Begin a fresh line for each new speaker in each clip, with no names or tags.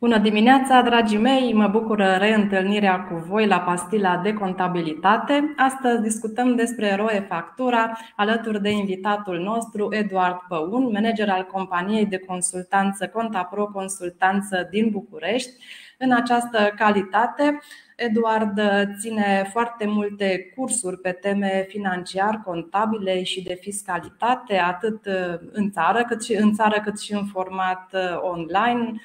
Bună dimineața, dragii mei! Mă bucură reîntâlnirea cu voi la pastila de contabilitate. Astăzi discutăm despre ROE Factura alături de invitatul nostru, Eduard Păun, manager al companiei de consultanță ContaPro Consultanță din București. În această calitate, Eduard ține foarte multe cursuri pe teme financiar, contabile și de fiscalitate, atât în țară cât și în țară cât și în format online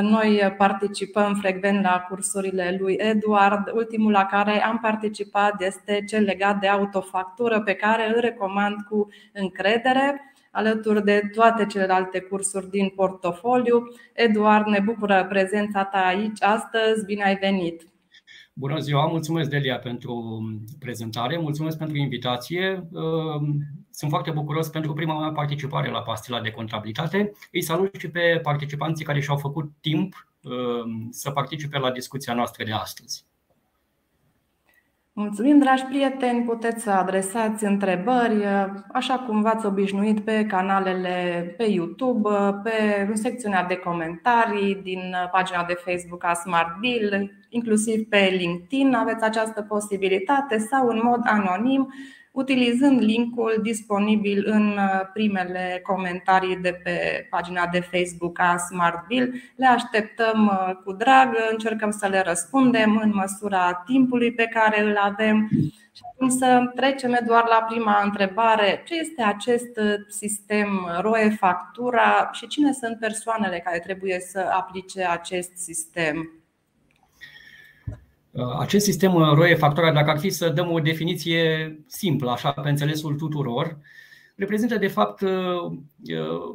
noi participăm frecvent la cursurile lui Eduard. Ultimul la care am participat este cel legat de autofactură, pe care îl recomand cu încredere alături de toate celelalte cursuri din portofoliu. Eduard, ne bucură prezența ta aici astăzi. Bine ai venit!
Bună ziua, mulțumesc Delia pentru prezentare, mulțumesc pentru invitație. Sunt foarte bucuros pentru prima mea participare la pastila de contabilitate. Îi salut și pe participanții care și-au făcut timp să participe la discuția noastră de astăzi.
Mulțumim, dragi prieteni! Puteți să adresați întrebări, așa cum v-ați obișnuit pe canalele pe YouTube, pe în secțiunea de comentarii din pagina de Facebook a Smart Deal, inclusiv pe LinkedIn aveți această posibilitate sau în mod anonim utilizând linkul disponibil în uh, primele comentarii de pe pagina de Facebook a SmartBill. Le așteptăm uh, cu drag, încercăm să le răspundem în măsura timpului pe care îl avem. Și acum să trecem doar la prima întrebare. Ce este acest uh, sistem ROE factura și cine sunt persoanele care trebuie să aplice acest sistem?
Uh, acest sistem uh, ROE factorial, dacă ar fi să dăm o definiție simplă, așa pe înțelesul tuturor, reprezintă de fapt uh,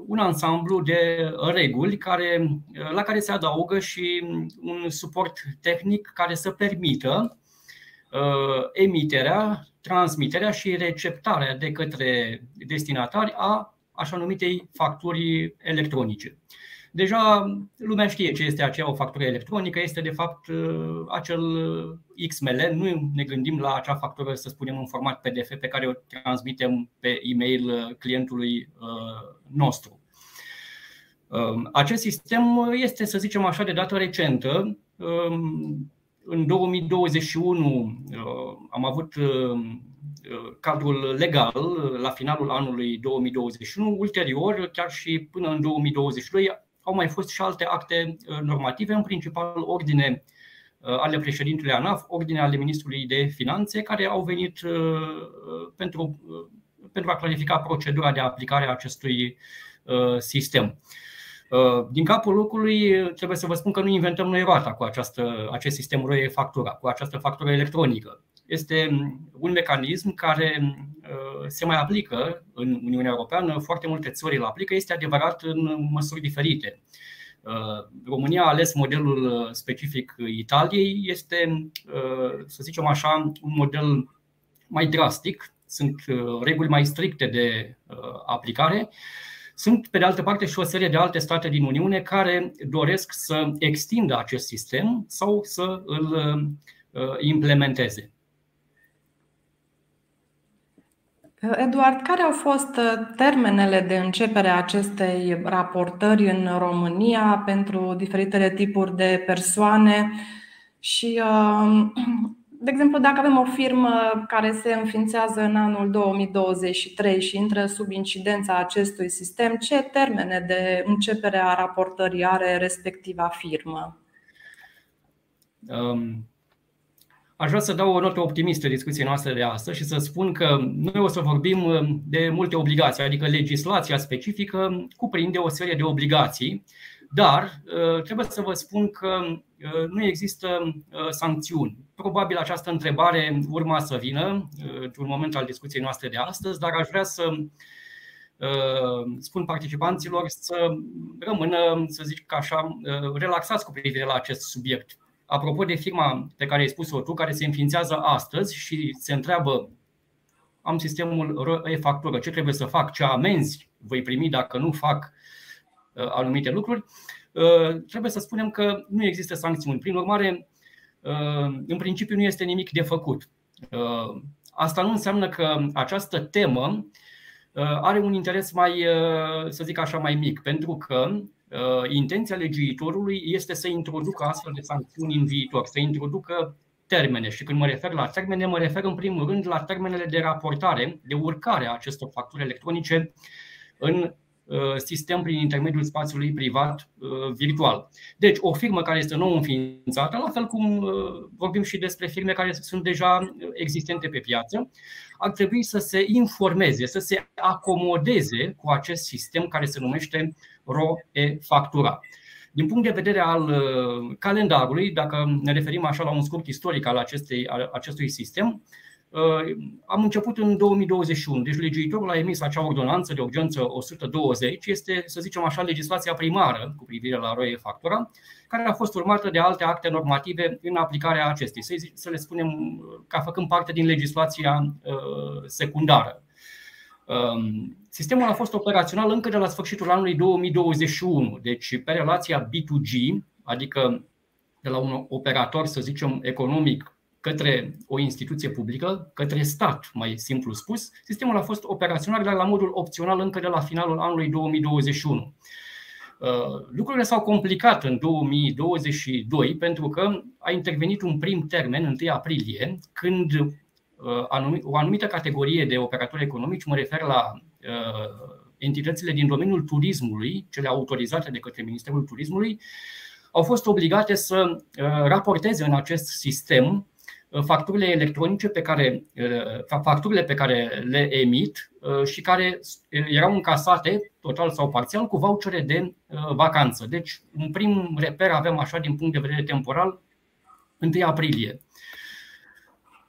un ansamblu de reguli care, la care se adaugă și un suport tehnic care să permită emiterea, transmiterea și receptarea de către destinatari a așa numitei facturi electronice. Deja lumea știe ce este aceea o factură electronică, este de fapt uh, acel uh, XML, nu ne gândim la acea factură, să spunem, în format PDF pe care o transmitem pe e-mail uh, clientului nostru. Um, acest sistem este, să zicem așa, de dată recentă. Um, în 2021 am avut cadrul legal la finalul anului 2021, ulterior, chiar și până în 2022, au mai fost și alte acte uh, normative, în principal ordine uh, ale președintelui ANAF, ordine ale ministrului de finanțe, care au venit uh, pentru, pentru a clarifica procedura de aplicare a acestui sistem. Din capul locului trebuie să vă spun că nu inventăm noi roata cu această, acest sistem ROE factura, cu această factură electronică. Este un mecanism care se mai aplică în Uniunea Europeană, foarte multe țări îl aplică, este adevărat în măsuri diferite. România a ales modelul specific Italiei, este, să zicem așa, un model mai drastic, sunt reguli mai stricte de aplicare. Sunt, pe de altă parte, și o serie de alte state din Uniune care doresc să extindă acest sistem sau să îl implementeze.
Eduard, care au fost uh, termenele de începere a acestei raportări în România pentru diferitele tipuri de persoane? Și, uh, de exemplu, dacă avem o firmă care se înființează în anul 2023 și intră sub incidența acestui sistem, ce termene de începere a raportării are respectiva firmă?
Um Aș vrea să dau o notă optimistă discuției noastre de astăzi și să spun că noi o să vorbim uh, de multe obligații, adică legislația specifică cuprinde o serie de obligații, dar uh, trebuie să vă spun că uh, nu există sancțiuni. Probabil această întrebare urma să vină într-un moment al discuției noastre de astăzi, dar aș vrea să spun participanților să rămână, să zic așa, relaxați cu privire la acest subiect apropo de firma pe care ai spus-o tu, care se înființează astăzi și se întreabă am sistemul e-factură, ce trebuie să fac, ce amenzi voi primi dacă nu fac uh, anumite lucruri, uh, trebuie să spunem că nu există sancțiuni. Prin urmare, uh, în principiu nu este nimic de făcut. Asta nu înseamnă că această temă are un interes mai, să zic așa, mai mic, pentru că intenția legiuitorului este să introducă astfel de sancțiuni în viitor, să introducă termene. Și când mă refer la termene, mă refer în primul rând la termenele de raportare, de urcare a acestor facturi electronice în Uh, sistem prin intermediul spațiului privat uh, virtual. Deci, o firmă care este nou înființată, la fel cum uh, vorbim și despre firme care sunt deja existente pe piață, ar trebui să se informeze, să se acomodeze cu acest sistem care se numește RO-e-factura. Din punct de vedere al calendarului, dacă ne referim așa la un scurt istoric al acestei, al acestui sistem, Uh, am început în 2021, deci legiuitorul a emis acea ordonanță de urgență 120, este, să zicem așa, legislația primară cu privire la roie factura, care a fost urmată de alte acte normative în aplicarea acestei, să le spunem ca făcând parte din legislația uh, secundară. Um, sistemul a fost operațional încă de la sfârșitul anului 2021, deci pe relația B2G, adică de la un operator, să zicem, economic către o instituție publică, către stat, mai simplu spus, sistemul a fost operațional, dar la modul opțional încă de la finalul anului 2021. Uh, lucrurile s-au complicat în 2022 pentru că a intervenit un prim termen, 1 aprilie, când uh, o anumită categorie de operatori economici, mă refer la uh, entitățile din domeniul turismului, cele autorizate de către Ministerul Turismului, au fost obligate să raporteze în acest sistem facturile electronice pe care, uh, facturile pe care le emit uh, și care uh, erau încasate, total sau parțial, cu vouchere de vacanță. Deci, un prim reper avem așa din punct de vedere temporal 1 aprilie.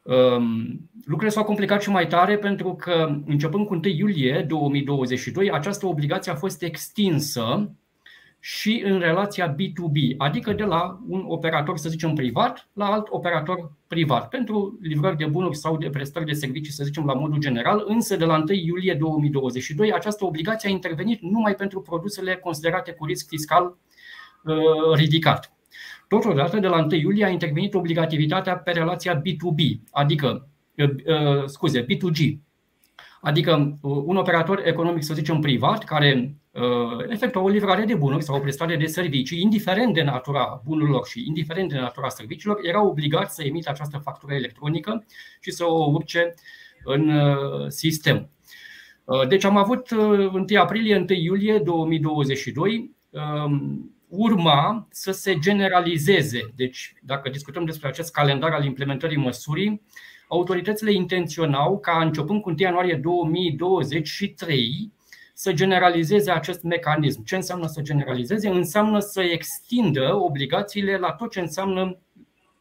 Um, lucrurile s-au complicat și mai tare pentru că, începând cu 1 iulie 2022, această obligație a fost extinsă și în relația B2B, adică de la un operator, să zicem, privat la alt operator privat, pentru livrări de bunuri sau de prestări de servicii, să zicem, la modul general, însă de la 1 iulie 2022 această obligație a intervenit numai pentru produsele considerate cu risc fiscal uh, ridicat. Totodată, de la 1 iulie a intervenit obligativitatea pe relația B2B, adică, uh, uh, scuze, B2G, adică un operator economic, să zicem, privat, care Uh, efectua o livrare de bunuri sau o prestare de servicii, indiferent de natura bunurilor și indiferent de natura serviciilor, era obligat să emită această factură electronică și să o urce în uh, sistem. Uh, deci am avut 1 aprilie, 1 iulie 2022, um, urma să se generalizeze. Deci, dacă discutăm despre acest calendar al implementării măsurii, autoritățile intenționau ca începând cu 1 ianuarie 2023 să generalizeze acest mecanism. Ce înseamnă să generalizeze? Înseamnă să extindă obligațiile la tot ce înseamnă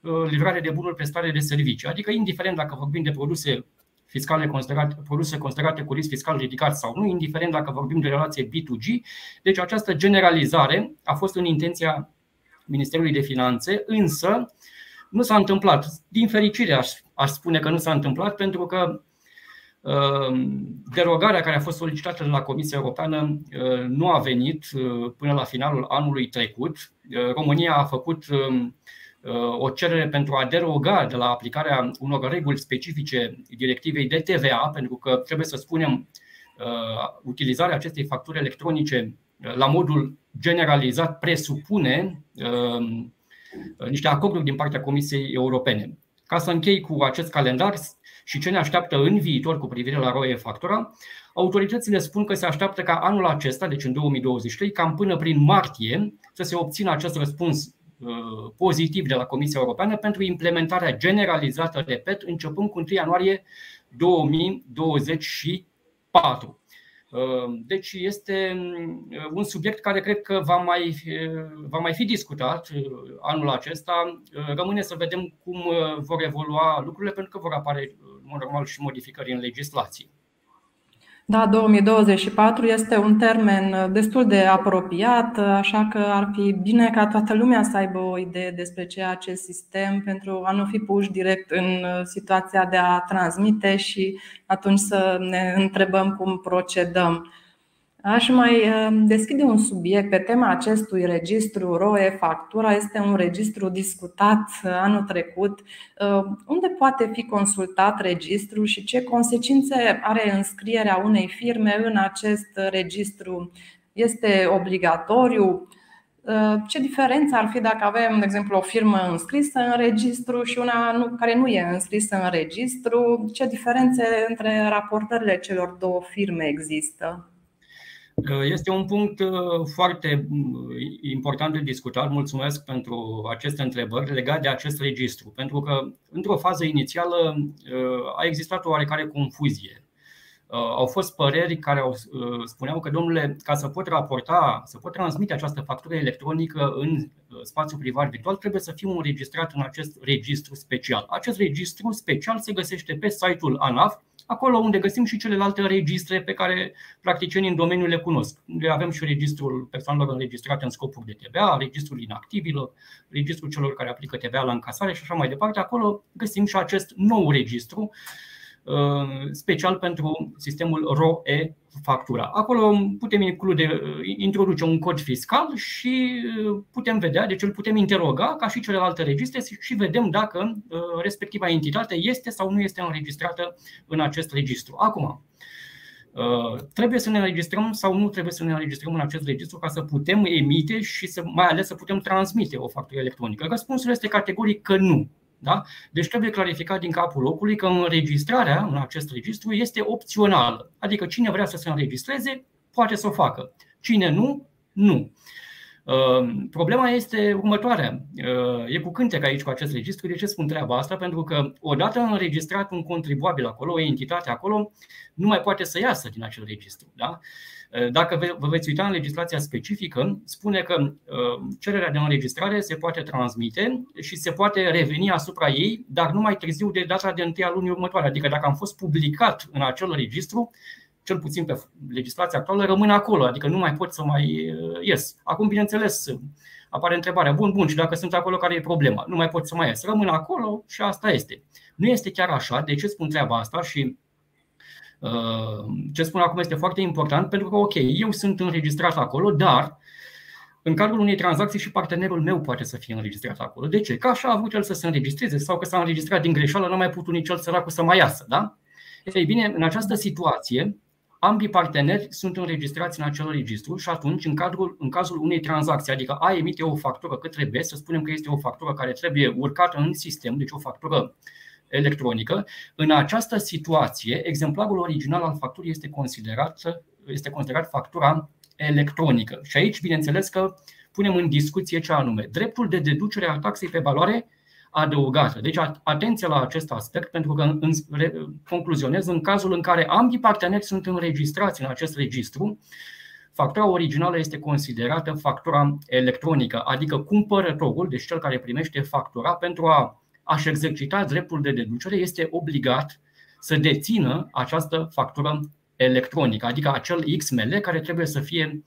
uh, livrare de bunuri, prestare de servicii. Adică, indiferent dacă vorbim de produse fiscale considerate, produse considerate cu risc fiscal ridicat sau nu, indiferent dacă vorbim de relație B2G. Deci această generalizare a fost în intenția Ministerului de Finanțe, însă nu s-a întâmplat. Din fericire aș, aș spune că nu s-a întâmplat pentru că Ehm, derogarea care a fost solicitată de la Comisia Europeană eh, nu a venit eh, până la finalul anului trecut. Eh, România a făcut ehm, o cerere pentru a deroga de la aplicarea unor reguli specifice directivei de TVA, pentru că trebuie să spunem utilizarea acestei facturi electronice la modul generalizat presupune ehm, niște acorduri din partea Comisiei Europene. Ca să închei cu acest calendar, și ce ne așteaptă în viitor cu privire la ROE Factura, autoritățile spun că se așteaptă ca anul acesta, deci în 2023, cam până prin martie, să se obțină acest răspuns uh, pozitiv de la Comisia Europeană pentru implementarea generalizată, repet, începând cu 1 ianuarie 2024. Uh, deci este uh, un subiect care cred că va mai, uh, va mai fi discutat anul acesta. Rămâne să vedem cum vor evolua lucrurile, pentru că vor apare, în mod normal, și modificări în legislație.
Da, 2024 este un termen destul de apropiat, așa că ar fi bine ca toată lumea să aibă o idee despre ce acest sistem pentru a nu fi puși direct în situația de a transmite și atunci să ne întrebăm cum procedăm. Aș mai uh, deschide un subiect pe tema acestui registru ROE Factura. Este un registru discutat uh, anul trecut. Uh, unde poate fi consultat registru și ce consecințe are înscrierea unei firme în acest registru Este obligatoriu? Ce diferență ar fi dacă avem, de exemplu, o firmă înscrisă în registru și una care nu e înscrisă în registru? Ce diferențe între raportările celor două firme există?
Este un punct uh, foarte mm, important de discutat. Mulțumesc pentru aceste întrebări legate de acest registru, pentru că într-o fază inițială uh, a existat o oarecare confuzie. Uh, au fost păreri care au, spuneau că, domnule, ca să pot raporta, să pot transmite această factură electronică în spațiu privat virtual, trebuie să fiu înregistrat în acest registru special. Acest registru special se găsește pe site-ul ANAF, acolo unde găsim și celelalte registre pe care practicienii în domeniu le cunosc. Unde avem și registrul persoanelor înregistrate în scopuri de TVA, registrul inactivilor, registrul celor care aplică TVA la încasare și așa mai departe. Acolo găsim și acest nou registru Uh, special pentru sistemul ROE factura. Acolo putem include, uh, introduce un cod fiscal și uh, putem vedea, deci îl putem interoga ca și celelalte registre și vedem dacă respectiva entitate este sau nu este înregistrată în acest registru. Acum, trebuie să ne înregistrăm sau nu trebuie să ne înregistrăm în acest registru ca să putem emite și să, mai ales să putem transmite o factură electronică? Răspunsul este categoric că nu. Da? Deci trebuie clarificat din capul locului că înregistrarea în acest registru este opțională. Adică cine vrea să se înregistreze, poate să o facă. Cine nu, nu. Uh, problema este următoarea. Uh, e cu cântec aici cu acest registru. De ce spun treaba asta? Pentru că odată înregistrat un contribuabil acolo, o entitate acolo, nu mai poate să iasă din acel registru. Da? Eh, dacă vă veți uita în legislația specifică, spune că eh, cererea de înregistrare se poate transmite și se poate reveni asupra ei, dar nu mai târziu de data de 1 a lunii următoare. Adică dacă am fost publicat în acel registru, cel puțin pe legislația actuală, rămân acolo, adică nu mai pot să mai eh, ies. Acum, bineînțeles, apare întrebarea, bun, bun, și dacă sunt acolo, care e problema? Nu mai pot să mai ies. Rămân acolo și asta este. Nu este chiar așa. De ce spun treaba asta? Și Uh, ce spun acum este foarte important pentru că, ok, eu sunt înregistrat acolo, dar în cadrul unei tranzacții și partenerul meu poate să fie înregistrat acolo. De ce? Că așa a avut el să se înregistreze sau că s-a înregistrat din greșeală, nu mai putut nici el săracul să mai iasă. Da? Ei bine, în această situație, ambii parteneri sunt înregistrați în acel registru și atunci, în, cadrul, în cazul unei tranzacții, adică A emite o factură către B, să spunem că este o factură care trebuie urcată în sistem, deci o factură electronică. În această situație, exemplarul original al facturii este considerat, este considerat factura electronică. Și aici, bineînțeles că punem în discuție ce anume. Dreptul de deducere a taxei pe valoare adăugată. Deci atenție la acest aspect, pentru că în, concluzionez, în cazul în care ambii parteneri sunt înregistrați în acest registru, factura originală este considerată factura electronică, adică cumpărătorul, deci cel care primește factura, pentru a a-și exercita dreptul de deducere, este obligat să dețină această factură electronică, adică acel XML care trebuie să fie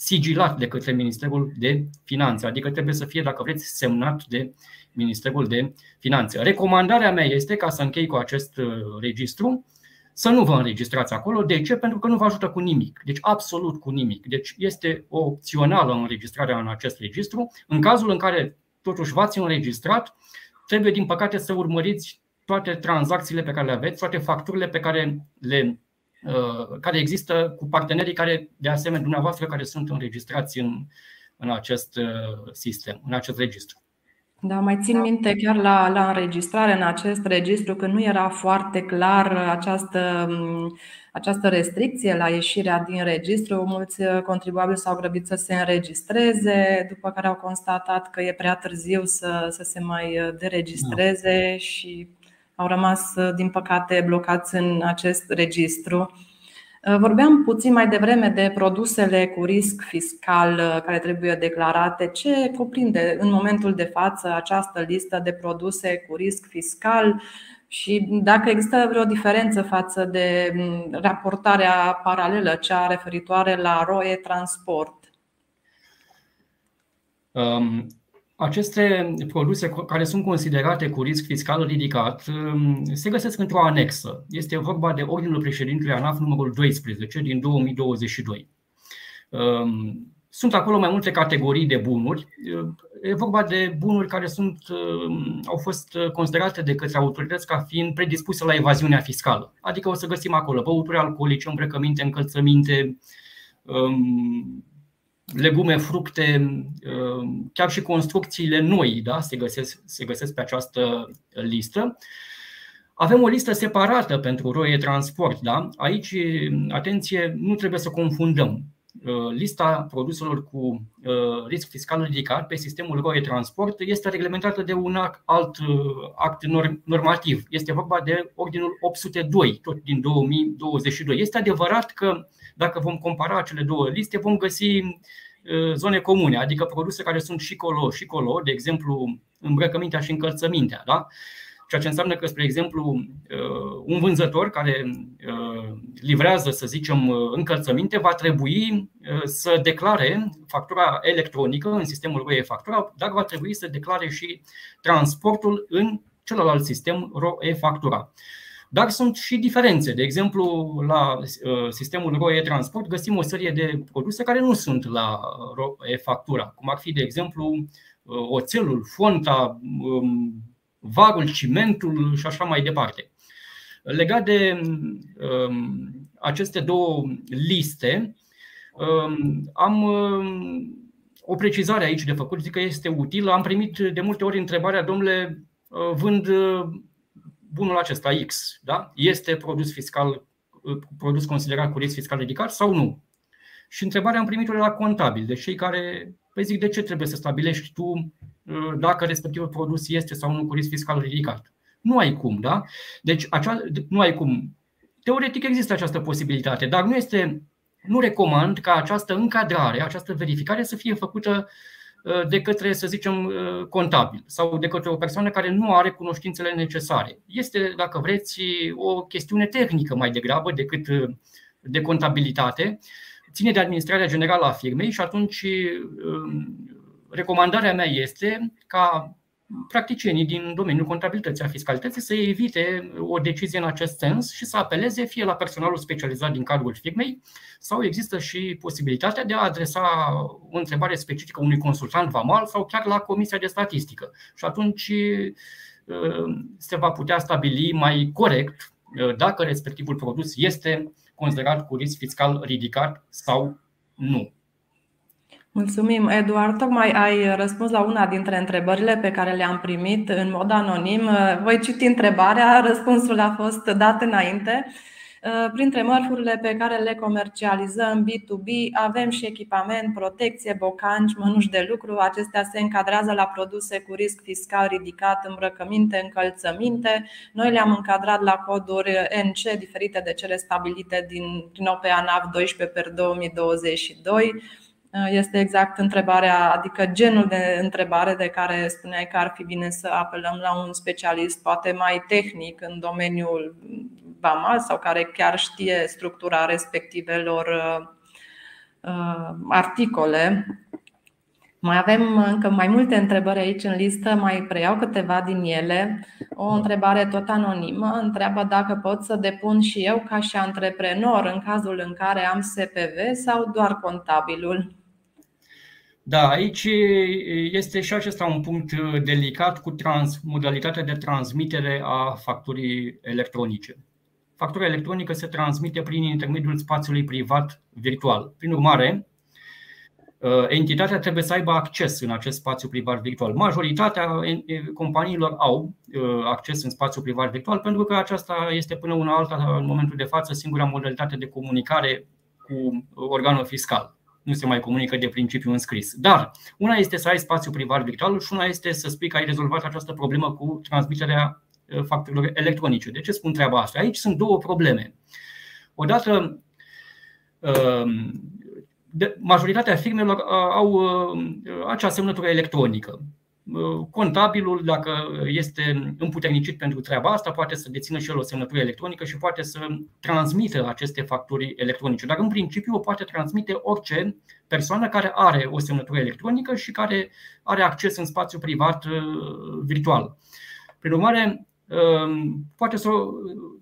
sigilat de către Ministerul de Finanțe, adică trebuie să fie, dacă vreți, semnat de Ministerul de Finanțe. Recomandarea mea este ca să închei cu acest uh, registru să nu vă înregistrați acolo. De ce? Pentru că nu vă ajută cu nimic. Deci absolut cu nimic. Deci este opțională înregistrarea în acest registru. În cazul în care totuși v-ați înregistrat, trebuie, din păcate, să urmăriți toate tranzacțiile pe care le aveți, toate facturile pe care le uh, care există cu partenerii care, de asemenea, dumneavoastră, care sunt înregistrați în, în acest uh, sistem, în acest registru.
Da, mai țin minte chiar la, la înregistrare în acest registru că nu era foarte clar această, această restricție la ieșirea din registru. Mulți contribuabili s-au grăbit să se înregistreze, după care au constatat că e prea târziu să, să se mai deregistreze și au rămas, din păcate, blocați în acest registru. Uh, vorbeam puțin mai devreme de produsele cu risc fiscal uh, care trebuie declarate. Ce cuprinde în momentul de față această listă de produse cu risc fiscal și dacă există vreo diferență față de mm, raportarea paralelă, cea referitoare la ROE Transport?
Um, aceste produse care sunt considerate cu risc fiscal ridicat um, se găsesc într-o anexă. Este vorba de Ordinul președintelui ANAF numărul 12 din 2022. Um, sunt acolo mai multe categorii de bunuri. E vorba de bunuri care sunt, um, au fost considerate de către autorități ca fiind predispuse la evaziunea fiscală. Adică o să găsim acolo băuturi alcoolice, îmbrăcăminte, încălțăminte, um, legume, fructe, um, chiar și construcțiile noi da, se, găsesc, se găsesc pe această listă. Avem o listă separată pentru roie transport. Da? Aici, atenție, nu trebuie să confundăm. Uh, lista produselor cu uh, risc fiscal ridicat pe sistemul ROE Transport este reglementată de un alt uh, act normativ. Este vorba de Ordinul 802, tot din 2022. Este adevărat că dacă vom compara cele două liste, vom găsi zone comune, adică produse care sunt și colo și colo, de exemplu îmbrăcămintea și încălțămintea. Da? Ceea ce înseamnă că, spre exemplu, uh, un vânzător care uh, livrează, să zicem, uh, încălțăminte va trebui să declare factura electronică în sistemul ROE factura, dar va trebui să declare și transportul în celălalt sistem ROE factura. Dar sunt și diferențe. De exemplu, la sistemul ROE Transport găsim o serie de produse care nu sunt la ROE Factura, cum ar fi, de exemplu, oțelul, fonta, um, varul, cimentul și așa mai departe. Legat de um, aceste două liste, um, am um, o precizare aici de făcut, zic că este utilă. Am primit de multe ori întrebarea, domnule, uh, vând uh, bunul acesta X, da? este produs fiscal, uh, produs considerat cu risc fiscal ridicat sau nu? Și întrebarea am primit-o de la contabil, de cei care, păi zic, de ce trebuie să stabilești tu Uh, dacă respectivul produs este sau nu cu risc fiscal ridicat. Nu ai cum, da? Deci acea, nu ai cum. Teoretic există această posibilitate, dar nu este nu recomand ca această încadrare, această verificare să fie făcută uh, de către, să zicem, uh, contabil sau de către o persoană care nu are cunoștințele necesare. Este, dacă vreți, o chestiune tehnică mai degrabă decât de contabilitate. Ține de administrarea generală a firmei și atunci recomandarea mea este ca practicienii din domeniul contabilității a fiscalității să evite o decizie în acest sens și să apeleze fie la personalul specializat din cadrul firmei sau există și posibilitatea de a adresa o întrebare specifică unui consultant vamal sau chiar la Comisia de Statistică. Și atunci uh, se va putea stabili mai corect uh, dacă respectivul produs este considerat cu risc fiscal ridicat sau nu.
Mulțumim, Eduard. Tocmai ai răspuns la una dintre întrebările pe care le-am primit în mod anonim. Voi citi întrebarea, răspunsul a fost dat înainte. Printre mărfurile pe care le comercializăm B2B avem și echipament, protecție, bocanci, mănuși de lucru. Acestea se încadrează la produse cu risc fiscal ridicat, îmbrăcăminte, încălțăminte. Noi le-am încadrat la coduri NC diferite de cele stabilite din OPA NAV 12 per 2022 Uh, este exact întrebarea, adică genul de întrebare de care spuneai că ar fi bine să apelăm la un specialist, poate mai tehnic în domeniul VAMAL sau care chiar știe structura respectivelor uh, uh, articole. Mai avem încă mai multe întrebări aici în listă, mai preiau câteva din ele. O întrebare tot anonimă întreabă dacă pot să depun și eu ca și antreprenor în cazul în care am SPV sau doar contabilul.
Da, aici este și acesta un punct delicat cu trans, modalitatea de transmitere a facturii electronice. Factura electronică se transmite prin intermediul spațiului privat virtual. Prin urmare, entitatea trebuie să aibă acces în acest spațiu privat virtual. Majoritatea companiilor au acces în spațiu privat virtual pentru că aceasta este până una alta, în momentul de față, singura modalitate de comunicare cu organul fiscal nu se mai comunică de principiu în scris. Dar una este să ai spațiu privat virtual și una este să spui că ai rezolvat această problemă cu transmiterea uh, factorilor electronice. De ce spun treaba asta? Aici sunt două probleme. Odată, um, majoritatea firmelor uh, au uh, acea semnătură electronică. Uh, contabilul, dacă este împuternicit pentru treaba asta, poate să dețină și el o semnătură electronică și poate să transmită aceste facturi electronice. Dar, în principiu, o poate transmite orice persoană care are o semnătură electronică și care are acces în spațiu privat uh, virtual. Prin urmare, um, poate să o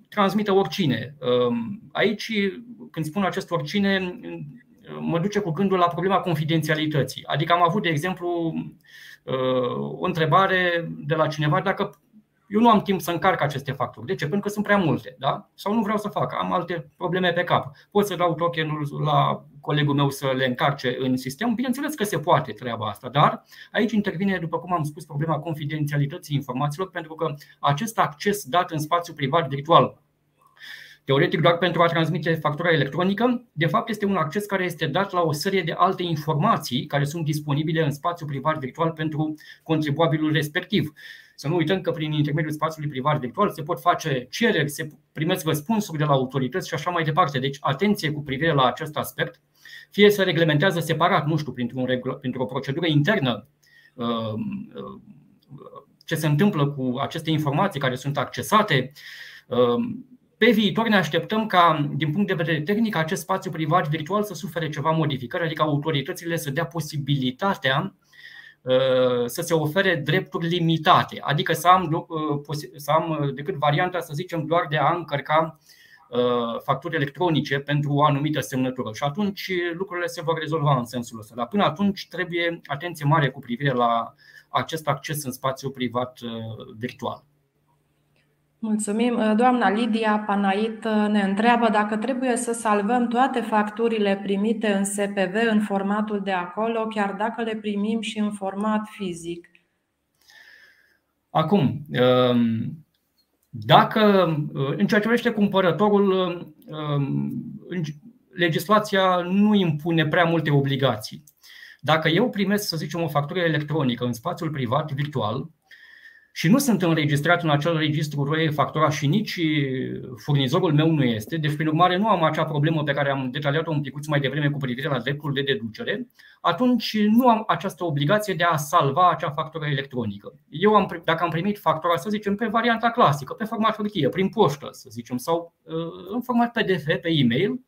transmită oricine. Um, aici, când spun acest oricine, mă duce cu gândul la problema confidențialității. Adică am avut, de exemplu, o întrebare de la cineva dacă eu nu am timp să încarc aceste facturi. De ce? Pentru că sunt prea multe. Da? Sau nu vreau să fac, am alte probleme pe cap. Pot să dau tokenul la colegul meu să le încarce în sistem. Bineînțeles că se poate treaba asta, dar aici intervine, după cum am spus, problema confidențialității informațiilor, pentru că acest acces dat în spațiu privat virtual teoretic doar pentru a transmite factura electronică, de fapt este un acces care este dat la o serie de alte informații care sunt disponibile în spațiu privat virtual pentru contribuabilul respectiv. Să nu uităm că prin intermediul spațiului privat virtual se pot face cereri, se primesc răspunsuri de la autorități și așa mai departe. Deci atenție cu privire la acest aspect. Fie se reglementează separat, nu știu, printr-o procedură internă uh, uh, ce se întâmplă cu aceste informații care sunt accesate. Uh, pe viitor ne așteptăm ca, din punct de vedere tehnic, acest spațiu privat virtual să sufere ceva modificări, adică autoritățile să dea posibilitatea uh, să se ofere drepturi limitate, adică să am, uh, să am uh, decât varianta, să zicem, doar de a încărca facturi electronice pentru o anumită semnătură. Și atunci lucrurile se vor rezolva în sensul ăsta. Dar până atunci trebuie atenție mare cu privire la acest acces în spațiu privat virtual.
Mulțumim. Uh, doamna Lidia Panait uh, ne întreabă dacă trebuie să salvăm toate facturile primite în SPV în formatul de acolo, chiar dacă le primim și în format fizic.
Acum, um, dacă uh, în ceea ce privește cumpărătorul, um, legislația nu impune prea multe obligații. Dacă eu primesc, să zicem, o factură electronică în spațiul privat virtual, și nu sunt înregistrat în acel registru ROE factura și nici furnizorul meu nu este, deci prin urmare nu am acea problemă pe care am detaliat-o un picuț mai devreme cu privire la dreptul de deducere, atunci nu am această obligație de a salva acea factură electronică. Eu am, dacă am primit factura, să zicem, pe varianta clasică, pe format hârtie, prin poștă, să zicem, sau uh, în format PDF, pe e-mail,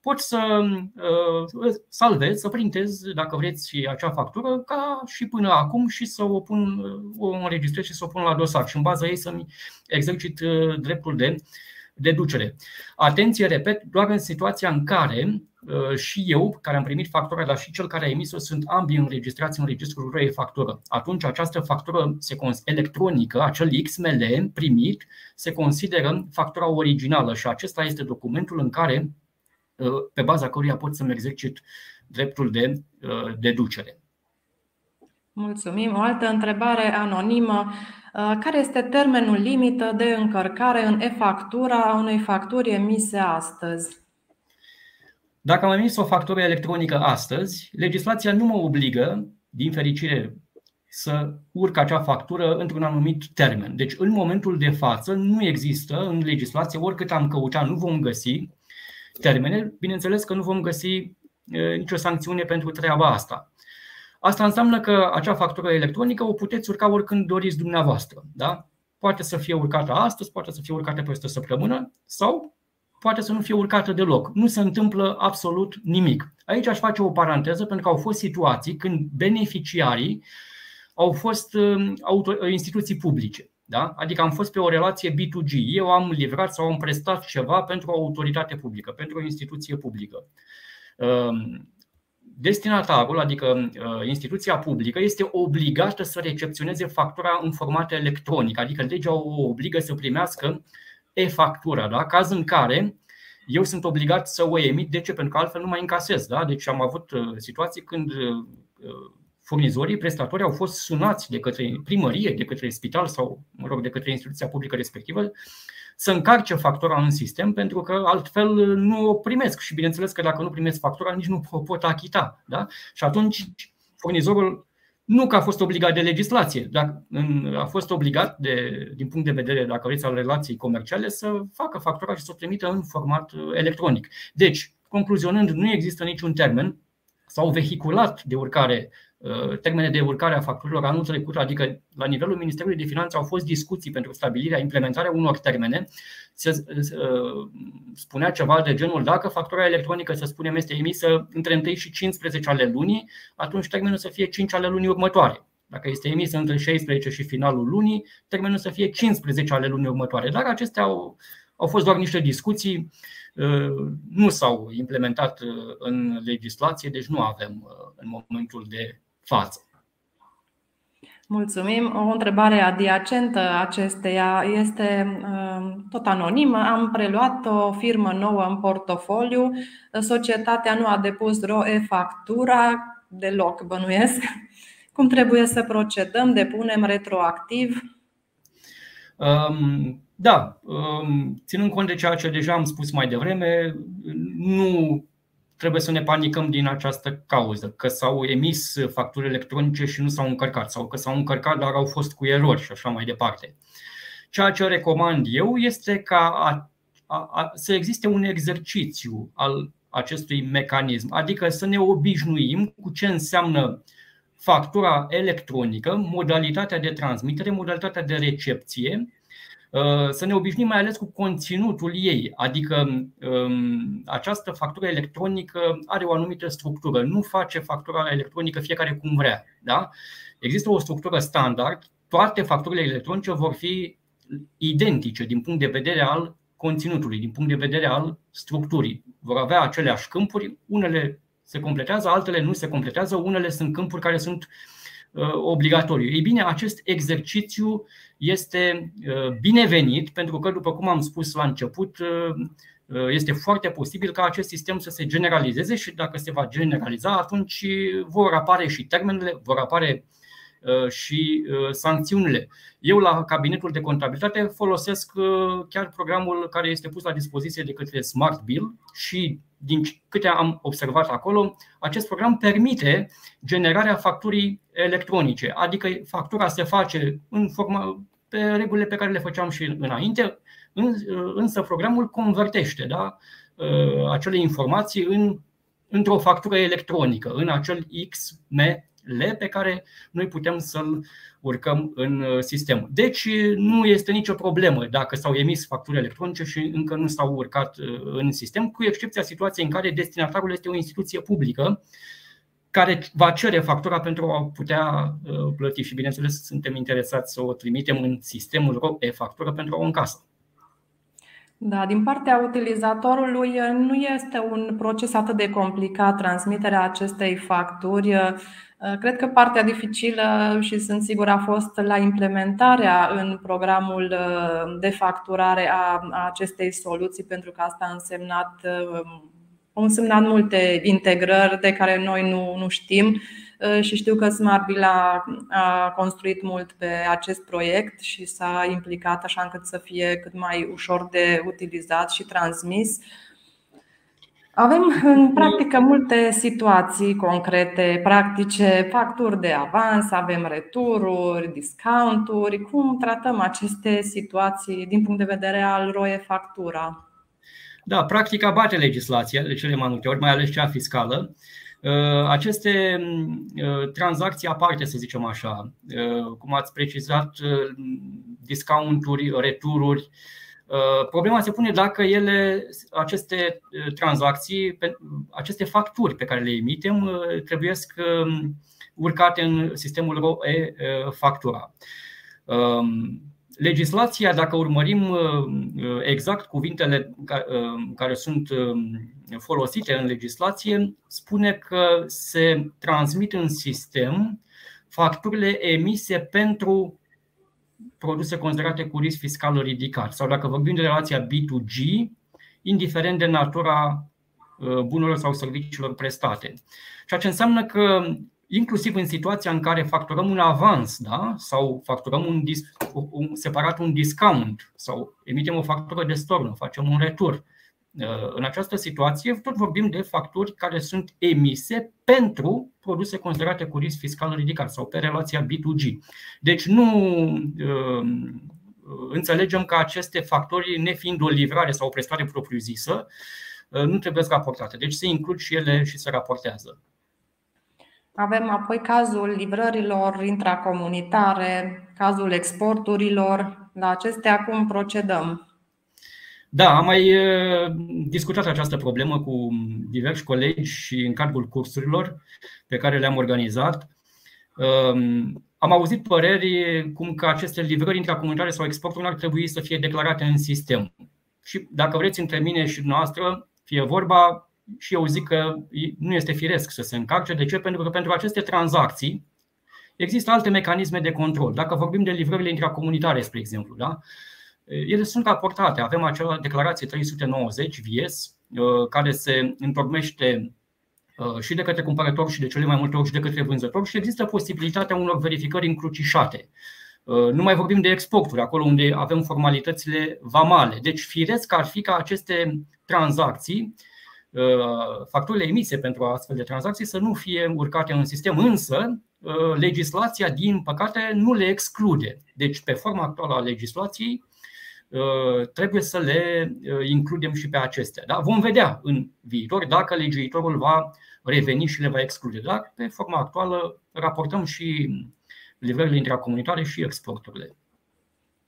poți să uh, salvezi, să printezi, dacă vreți, acea factură ca și până acum și să o pun, uh, o înregistrez și să o pun la dosar și în baza ei să-mi exercit uh, dreptul de deducere. Atenție, repet, doar în situația în care și eu, care am primit factura, dar și cel care a emis-o, sunt ambii înregistrați în registrul ROE factură. Atunci această factură se electronică, acel XML primit, se consideră factura originală și acesta este documentul în care Uh, pe baza căruia pot să-mi exercit dreptul de uh, deducere.
Mulțumim. O altă întrebare anonimă. Uh, care este termenul limită de încărcare în e-factura a unei facturi emise astăzi?
Dacă am emis o factură electronică astăzi, legislația nu mă obligă, din fericire, să urc acea factură într-un anumit termen. Deci, în momentul de față, nu există în legislație, oricât am căutat, nu vom găsi termene, bineînțeles că nu vom găsi nicio sancțiune pentru treaba asta. Asta înseamnă că acea factură electronică o puteți urca oricând doriți dumneavoastră. Da? Poate să fie urcată astăzi, poate să fie urcată peste o săptămână sau poate să nu fie urcată deloc. Nu se întâmplă absolut nimic. Aici aș face o paranteză pentru că au fost situații când beneficiarii au fost instituții publice. Da? Adică am fost pe o relație B2G. Eu am livrat sau am prestat ceva pentru o autoritate publică, pentru o instituție publică. Ehm, destinatarul, adică uh, instituția publică, este obligată să recepționeze factura în format electronic, adică legea o obligă să primească e-factura, da? caz în care eu sunt obligat să o emit. De ce? Pentru că altfel nu mai încasez. Da? Deci am avut uh, situații când uh, furnizorii, prestatorii au fost sunați de către primărie, de către spital sau, mă rog, de către instituția publică respectivă să încarce factura în sistem pentru că altfel nu o primesc și bineînțeles că dacă nu primesc factura nici nu o pot achita. Da? Și atunci furnizorul nu că a fost obligat de legislație, dar a fost obligat de, din punct de vedere, dacă vreți, al relației comerciale să facă factura și să o trimită în format electronic. Deci, concluzionând, nu există niciun termen sau vehiculat de urcare Uh, termene de urcare a facturilor anul trecut, adică la nivelul Ministerului de Finanțe au fost discuții pentru stabilirea, implementarea unor termene. Se uh, spunea ceva de genul dacă factura electronică, să spunem, este emisă între 1 și 15 ale lunii, atunci termenul să fie 5 ale lunii următoare. Dacă este emisă între 16 și finalul lunii, termenul să fie 15 ale lunii următoare. Dar acestea au, au fost doar niște discuții, uh, nu s-au implementat în legislație, deci nu avem în momentul de față.
Mulțumim. O întrebare adiacentă acesteia este um, tot anonimă. Am preluat o firmă nouă în portofoliu. Societatea nu a depus ROE factura deloc, bănuiesc. Cum trebuie să procedăm? Depunem retroactiv?
Um, da, um, ținând cont de ceea ce deja am spus mai devreme, nu trebuie să ne panicăm din această cauză, că s-au emis facturi electronice și nu s-au încărcat, sau că s-au încărcat, dar au fost cu erori și așa mai departe. Ceea ce recomand eu este ca a, a, a, să existe un exercițiu al acestui mecanism, adică să ne obișnuim cu ce înseamnă factura electronică, modalitatea de transmitere, modalitatea de recepție Uh, să ne obișnim mai ales cu conținutul ei, adică um, această factură electronică are o anumită structură, nu face factura electronică fiecare cum vrea. Da? Există o structură standard, toate facturile electronice vor fi identice din punct de vedere al conținutului, din punct de vedere al structurii. Vor avea aceleași câmpuri, unele se completează, altele nu se completează, unele sunt câmpuri care sunt uh, obligatoriu. Ei bine, acest exercițiu este uh, binevenit pentru că, după cum am spus la început, uh, uh, este foarte posibil ca acest sistem să se generalizeze și dacă se va generaliza, atunci vor apare și termenele, vor apare și sancțiunile. Eu la cabinetul de contabilitate folosesc chiar programul care este pus la dispoziție de către Smart Bill și din câte am observat acolo, acest program permite generarea facturii electronice, adică factura se face în forma, pe regulile pe care le făceam și înainte, însă programul convertește da, uh, acele informații în, într-o factură electronică, în acel XML pe care noi putem să-l urcăm în uh, sistem. Deci nu este nicio problemă dacă s-au emis facturi electronice și încă nu s-au urcat uh, în sistem, cu excepția situației în care destinatarul este o instituție publică care va cere factura pentru a putea uh, plăti și bineînțeles suntem interesați să o trimitem în sistemul e-factură pentru a o încasă.
Da, din partea utilizatorului uh, nu este un proces atât de complicat transmiterea acestei facturi. Uh, cred că partea dificilă și sunt sigur a fost la implementarea în programul de facturare a acestei soluții, pentru că asta a însemnat au însemnat multe integrări de care noi nu, nu știm uh, și știu că Smartbill a, a construit mult pe acest proiect și s-a implicat așa încât să fie cât mai ușor de utilizat și transmis. Avem în practică multe situații concrete, practice, facturi de avans, avem retururi, discounturi. Cum tratăm aceste situații din punct de vedere al ROE factura?
Da, practica bate legislația de cele mai multe ori, mai ales cea fiscală. Uh, aceste uh, tranzacții aparte, să zicem așa, uh, cum ați precizat, discounturi, retururi. Problema se pune dacă ele, aceste tranzacții, aceste facturi pe care le emitem, trebuie urcate în sistemul e-factura. Um, Legislația, dacă urmărim uh, uh, exact cuvintele uh, care sunt folosite în legislație, spune că se transmit în sistem facturile emise pentru produse considerate cu risc fiscal ridicat sau dacă vorbim de relația B2G, indiferent de natura bunurilor sau serviciilor prestate. Ceea ce înseamnă că inclusiv în situația în care facturăm un avans da? sau facturăm un, un, separat un discount sau emitem o factură de stornă, facem un retur. Uh, în această situație tot vorbim de facturi care sunt emise pentru produse considerate cu risc fiscal ridicat sau pe relația B2G. Deci nu uh, înțelegem că aceste factori, nefiind o livrare sau o prestare propriu-zisă, uh, nu trebuie raportate. Deci se includ și ele și se raportează.
Avem apoi cazul livrărilor intracomunitare, cazul exporturilor. La acestea cum procedăm?
Da, am mai discutat această problemă cu diversi colegi și în cadrul cursurilor pe care le-am organizat. Am auzit păreri cum că aceste livrări intracomunitare sau exporturi ar trebui să fie declarate în sistem. Și dacă vreți între mine și noastră, fie vorba, și eu zic că nu este firesc să se încarce. De ce? Pentru că pentru aceste tranzacții Există alte mecanisme de control. Dacă vorbim de livrările intracomunitare, spre exemplu, da? Ele sunt raportate. Avem acea declarație 390 VS, care se întocmește și de către cumpărător și de cele mai multe ori și de către vânzător și există posibilitatea unor verificări încrucișate. Nu mai vorbim de exporturi, acolo unde avem formalitățile vamale. Deci, firesc ar fi ca aceste tranzacții Uh, facturile emise pentru astfel de tranzacții să nu fie urcate în sistem, însă uh, legislația, din păcate, nu le exclude. Deci, pe forma actuală a legislației, uh, trebuie să le includem și pe acestea. Da? Vom vedea în viitor dacă legiuitorul va reveni și le va exclude. Dar, pe forma actuală, raportăm și livrările intracomunitare și exporturile.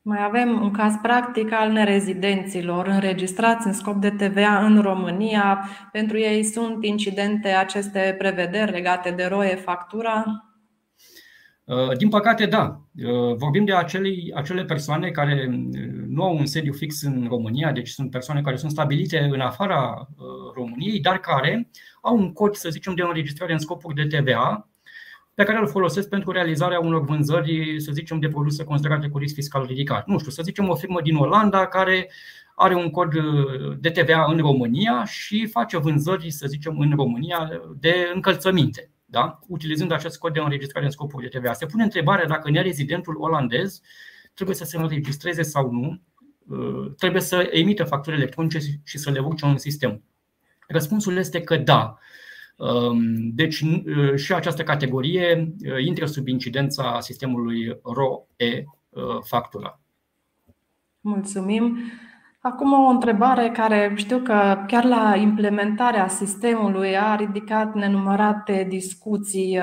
Mai avem un caz practic al nerezidenților înregistrați în scop de TVA în România. Pentru ei sunt incidente aceste prevederi legate de roie factura?
Uh, din păcate, da. Uh, vorbim de acele, acele persoane care uh, nu au un sediu fix în România, deci sunt persoane care sunt stabilite în afara României, dar care au un cod, să zicem, de înregistrare în scopuri de TVA, pe care îl folosesc pentru realizarea unor vânzări, să zicem, de produse considerate cu risc fiscal ridicat. Nu știu, să zicem o firmă din Olanda care are un cod de TVA în România și face vânzări, să zicem, în România de încălțăminte, da? utilizând acest cod de înregistrare în scopuri de TVA. Se pune întrebarea dacă nerezidentul olandez trebuie să se înregistreze sau nu, trebuie să emită facturi electronice și să le urce în sistem. Răspunsul este că da. Um, deci uh, și această categorie uh, intră sub incidența sistemului RO-E uh, factura.
Mulțumim. Acum o întrebare care știu că chiar la implementarea sistemului a ridicat nenumărate discuții,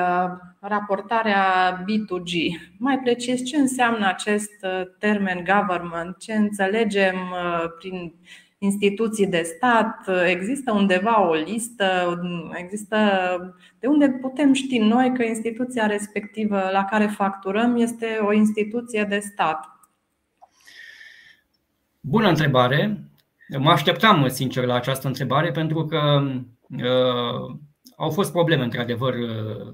raportarea B2G. Mai precis, ce înseamnă acest termen government? Ce înțelegem prin instituții de stat, există undeva o listă, există de unde putem ști noi că instituția respectivă la care facturăm este o instituție de stat.
Bună întrebare. Mă așteptam, sincer, la această întrebare pentru că uh, au fost probleme, într-adevăr, uh,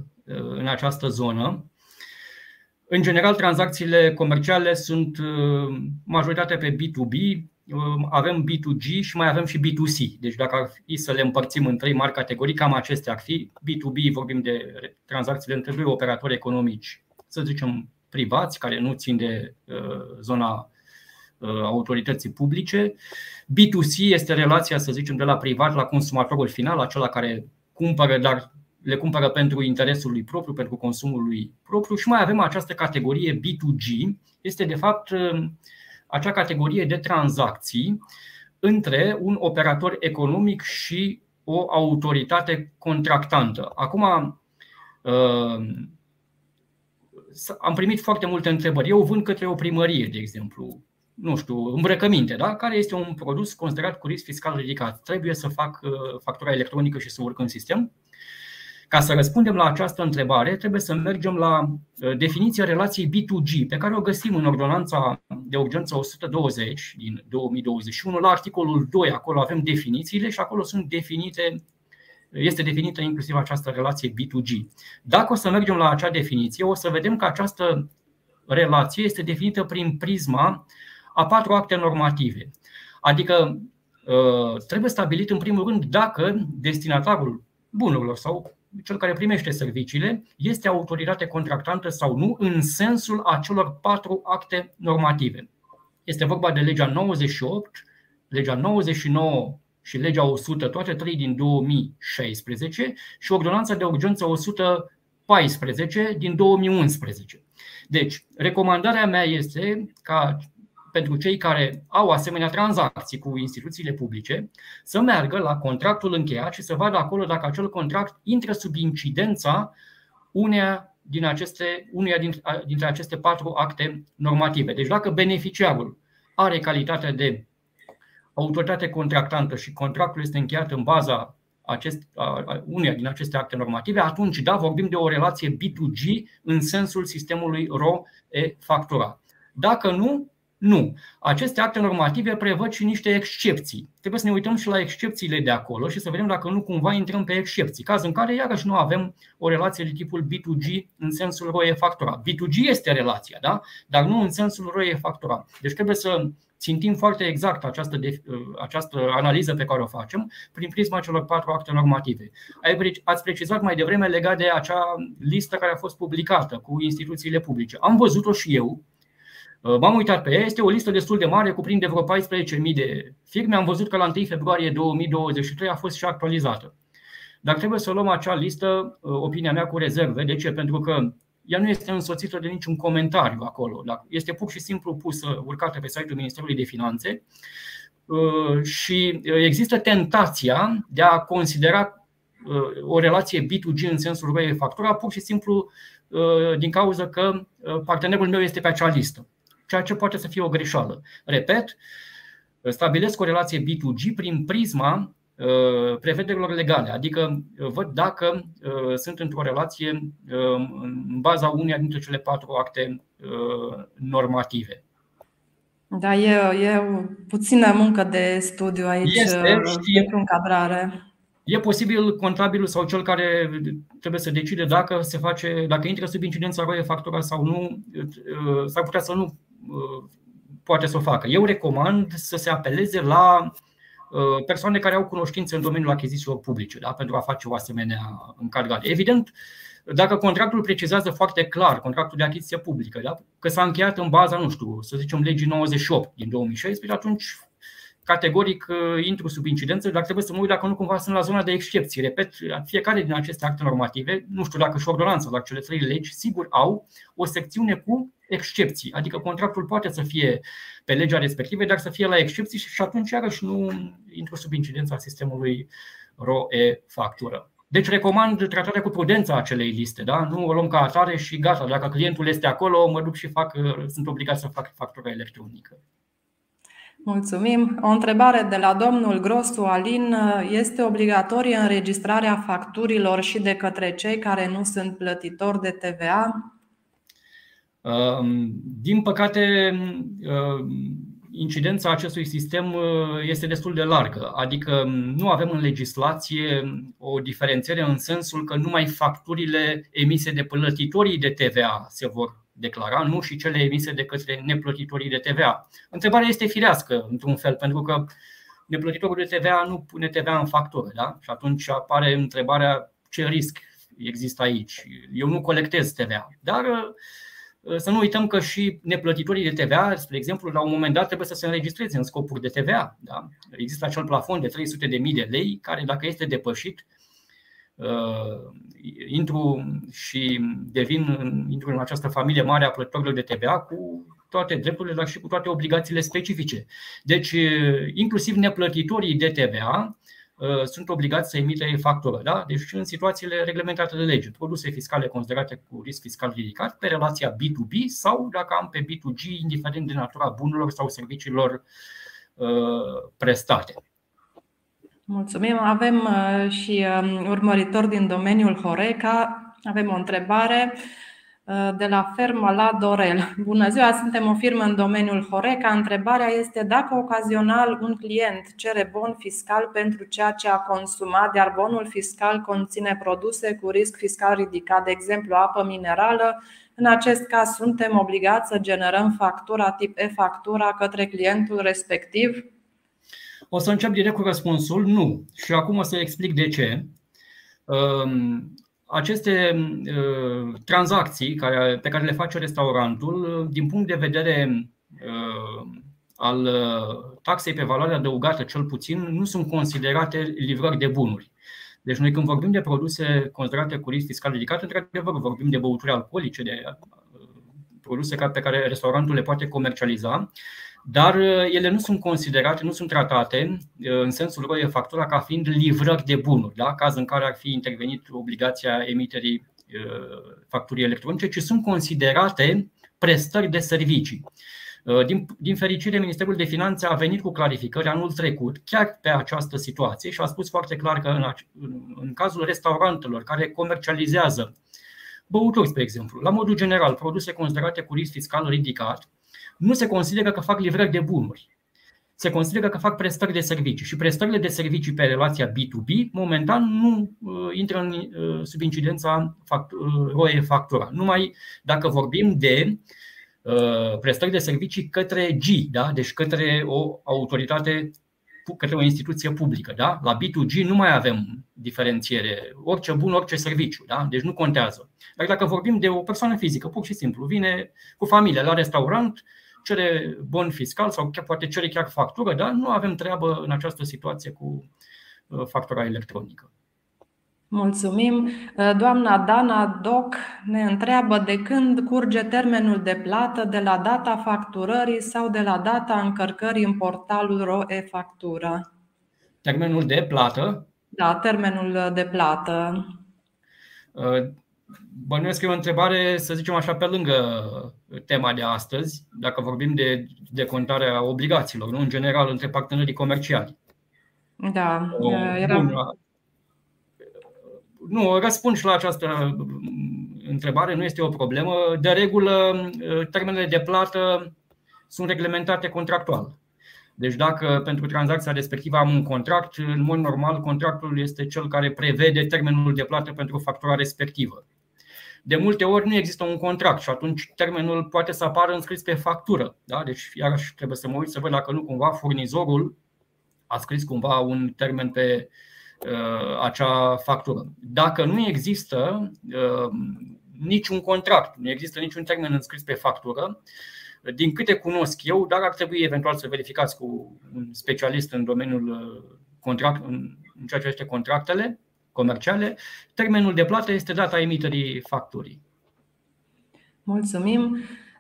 în această zonă. În general, tranzacțiile comerciale sunt uh, majoritatea pe B2B, avem B2G și mai avem și B2C. Deci dacă ar fi să le împărțim în trei mari categorii, cam acestea ar fi. B2B vorbim de tranzacțiile între doi operatori economici, să zicem privați, care nu țin de uh, zona uh, autorității publice. B2C este relația, să zicem, de la privat la consumatorul final, acela care cumpără, dar le cumpără pentru interesul lui propriu, pentru consumul lui propriu și mai avem această categorie B2G, este de fapt uh, acea categorie de tranzacții între un operator economic și o autoritate contractantă. Acum, uh, am primit foarte multe întrebări. Eu vând către o primărie, de exemplu, nu știu, îmbrăcăminte, da? care este un produs considerat cu risc fiscal ridicat. Trebuie să fac uh, factura electronică și să urc în sistem? Ca să răspundem la această întrebare, trebuie să mergem la uh, definiția relației B2G, pe care o găsim în Ordonanța de Urgență 120 din 2021, la articolul 2. Acolo avem definițiile și acolo sunt definite este definită inclusiv această relație B2G. Dacă o să mergem la acea definiție, o să vedem că această relație este definită prin prisma a patru acte normative. Adică uh, trebuie stabilit în primul rând dacă destinatarul bunurilor sau cel care primește serviciile este autoritate contractantă sau nu în sensul acelor patru acte normative. Este vorba de legea 98, legea 99 și legea 100, toate trei din 2016 și ordonanța de urgență 114 din 2011. Deci, recomandarea mea este ca pentru cei care au asemenea tranzacții cu instituțiile publice să meargă la contractul încheiat și să vadă acolo dacă acel contract intră sub incidența uneia din aceste, uneia dintre aceste patru acte normative. Deci dacă beneficiarul are calitatea de autoritate contractantă și contractul este încheiat în baza acest, uneia din aceste acte normative, atunci da, vorbim de o relație B2G în sensul sistemului RO-E-factura. Dacă nu, Nu. Aceste acte normative prevăd și niște excepții. Trebuie să ne uităm și la excepțiile de acolo și să vedem dacă nu cumva intrăm pe excepții. Caz în care iarăși nu avem o relație de tipul B2G în sensul roie factura. B2G este relația, da? dar nu în sensul roie factura. Deci trebuie să țintim foarte exact această, această analiză pe care o facem prin prisma celor patru acte normative. Ați precizat mai devreme legat de acea listă care a fost publicată cu instituțiile publice. Am văzut-o și eu, Uh, m-am uitat pe ea, este o listă destul de mare, cuprinde vreo 14.000 de firme. Am văzut că la 1 februarie 2023 a fost și actualizată. Dar trebuie să luăm acea listă, uh, opinia mea, cu rezerve. De ce? Pentru că ea nu este însoțită de niciun comentariu acolo. Este pur și simplu pusă, urcată pe site-ul Ministerului de Finanțe uh, și există tentația de a considera o relație B2G în sensul roie factura pur și simplu din cauza că partenerul meu este pe acea listă ceea ce poate să fie o greșeală. Repet, stabilesc o relație B2G prin prisma uh, prevederilor legale, adică uh, văd dacă uh, sunt într-o relație în baza uneia dintre cele patru acte normative.
Da, e, e puțină muncă de studiu aici
este,
pentru încadrare.
E posibil contabilul sau cel care trebuie să decide dacă se face, dacă intră sub incidența roie factura sau nu, s-ar putea să nu poate să o facă. Eu recomand să se apeleze la uh, persoane care au cunoștințe în domeniul achizițiilor publice da? pentru a face o asemenea încargare. Evident, dacă contractul precizează foarte clar, contractul de achiziție publică, da? că s-a încheiat în baza, nu știu, să zicem, legii 98 din 2016, atunci categoric uh, intru sub incidență, dar trebuie să mă uit dacă nu cumva sunt la zona de excepții. Repet, fiecare din aceste acte normative, nu știu dacă și ordonanța, dar cele trei legi, sigur au o secțiune cu excepții. Adică contractul poate să fie pe legea respectivă, dar să fie la excepții și atunci iarăși nu intru sub incidența sistemului ROE-factură. Deci recomand tratarea cu prudență a acelei liste, da? nu o luăm ca atare și gata, dacă clientul este acolo, mă duc și fac, sunt obligat să fac factura electronică.
Mulțumim. O întrebare de la domnul Grosu Alin. Este obligatorie înregistrarea facturilor și de către cei care nu sunt plătitori de TVA?
Din păcate, incidența acestui sistem uh, este destul de largă, adică nu avem în legislație o diferențiere în sensul că numai facturile emise de plătitorii de TVA se vor declara, nu și cele emise de către neplătitorii de TVA. Întrebarea este firească, într-un fel, pentru că neplătitorul de TVA nu pune TVA în factură, da? și atunci apare întrebarea ce risc există aici. Eu nu colectez TVA, dar uh, să nu uităm că și neplătitorii de TVA, spre exemplu, la un moment dat trebuie să se înregistreze în scopuri de TVA. Da? Există acel plafon de 300.000 de lei care, dacă este depășit, Uh, intru și devin intru în această familie mare a plătitorilor de TVA cu toate drepturile, dar și cu toate obligațiile specifice. Deci, uh, inclusiv neplătitorii de TVA uh, sunt obligați să emite factură. Da? Deci, în situațiile reglementate de lege, produse fiscale considerate cu risc fiscal ridicat pe relația B2B sau, dacă am pe B2G, indiferent de natura bunurilor sau serviciilor prestate.
Mulțumim. Avem uh, și um, urmăritor din domeniul Horeca. Avem o întrebare uh, de la fermă la Dorel. Bună ziua, suntem o firmă în domeniul Horeca. Întrebarea este dacă ocazional un client cere bon fiscal pentru ceea ce a consumat, iar bonul fiscal conține produse cu risc fiscal ridicat, de exemplu apă minerală. În acest caz, suntem obligați să generăm factura tip e-factura către clientul respectiv?
O să încep direct cu răspunsul, nu. Și acum o să explic de ce. Um, aceste uh, tranzacții pe care le face restaurantul, din punct de vedere uh, al uh, taxei pe valoare adăugată, cel puțin, nu sunt considerate livrări de bunuri. Deci, noi când vorbim de produse considerate cu risc fiscal ridicat, într-adevăr vorbim de băuturi alcoolice, de produse pe care restaurantul le poate comercializa, dar uh, ele nu sunt considerate, nu sunt tratate uh, în sensul de factura ca fiind livrări de bunuri, da? caz în care ar fi intervenit obligația emiterii uh, facturii electronice, ci sunt considerate prestări de servicii. Din, din fericire, Ministerul de Finanțe a venit cu clarificări anul trecut chiar pe această situație și a spus foarte clar că în, în cazul restaurantelor care comercializează băuturi, spre exemplu, la modul general, produse considerate cu risc fiscal ridicat, nu se consideră că fac livrări de bunuri. Se consideră că fac prestări de servicii și prestările de servicii pe relația B2B momentan nu uh, intră în, uh, sub incidența fact, uh, ROE factura. Numai dacă vorbim de uh, prestări de servicii către G, da? deci către o autoritate către o instituție publică. Da? La B2G nu mai avem diferențiere. Orice bun, orice serviciu. Da? Deci nu contează. Dar dacă vorbim de o persoană fizică, pur și simplu, vine cu familie la restaurant, cere bon fiscal sau chiar poate cere chiar factură, dar nu avem treabă în această situație cu uh, factura electronică.
Mulțumim. Doamna Dana Doc ne întreabă de când curge termenul de plată, de la data facturării sau de la data încărcării în portalul RO-e-factură.
Termenul de plată?
Da, termenul de plată.
Bănuiesc că e o întrebare, să zicem așa, pe lângă tema de astăzi, dacă vorbim de decontarea obligațiilor, nu în general între partenerii comerciali.
Da, era... Bun,
nu, răspund și la această întrebare, nu este o problemă. De regulă, termenele de plată sunt reglementate contractual. Deci dacă pentru tranzacția respectivă am un contract, în mod normal contractul este cel care prevede termenul de plată pentru factura respectivă. De multe ori nu există un contract și atunci termenul poate să apară înscris pe factură. Da? Deci iarăși trebuie să mă uit să văd dacă nu cumva furnizorul a scris cumva un termen pe uh, acea factură. Dacă nu există uh, niciun contract, nu există niciun termen înscris pe factură, din câte cunosc eu, dar ar trebui eventual să verificați cu un specialist în domeniul uh, contract, în ceea ce este contractele, comerciale, termenul de plată este data emiterii facturii.
Mulțumim!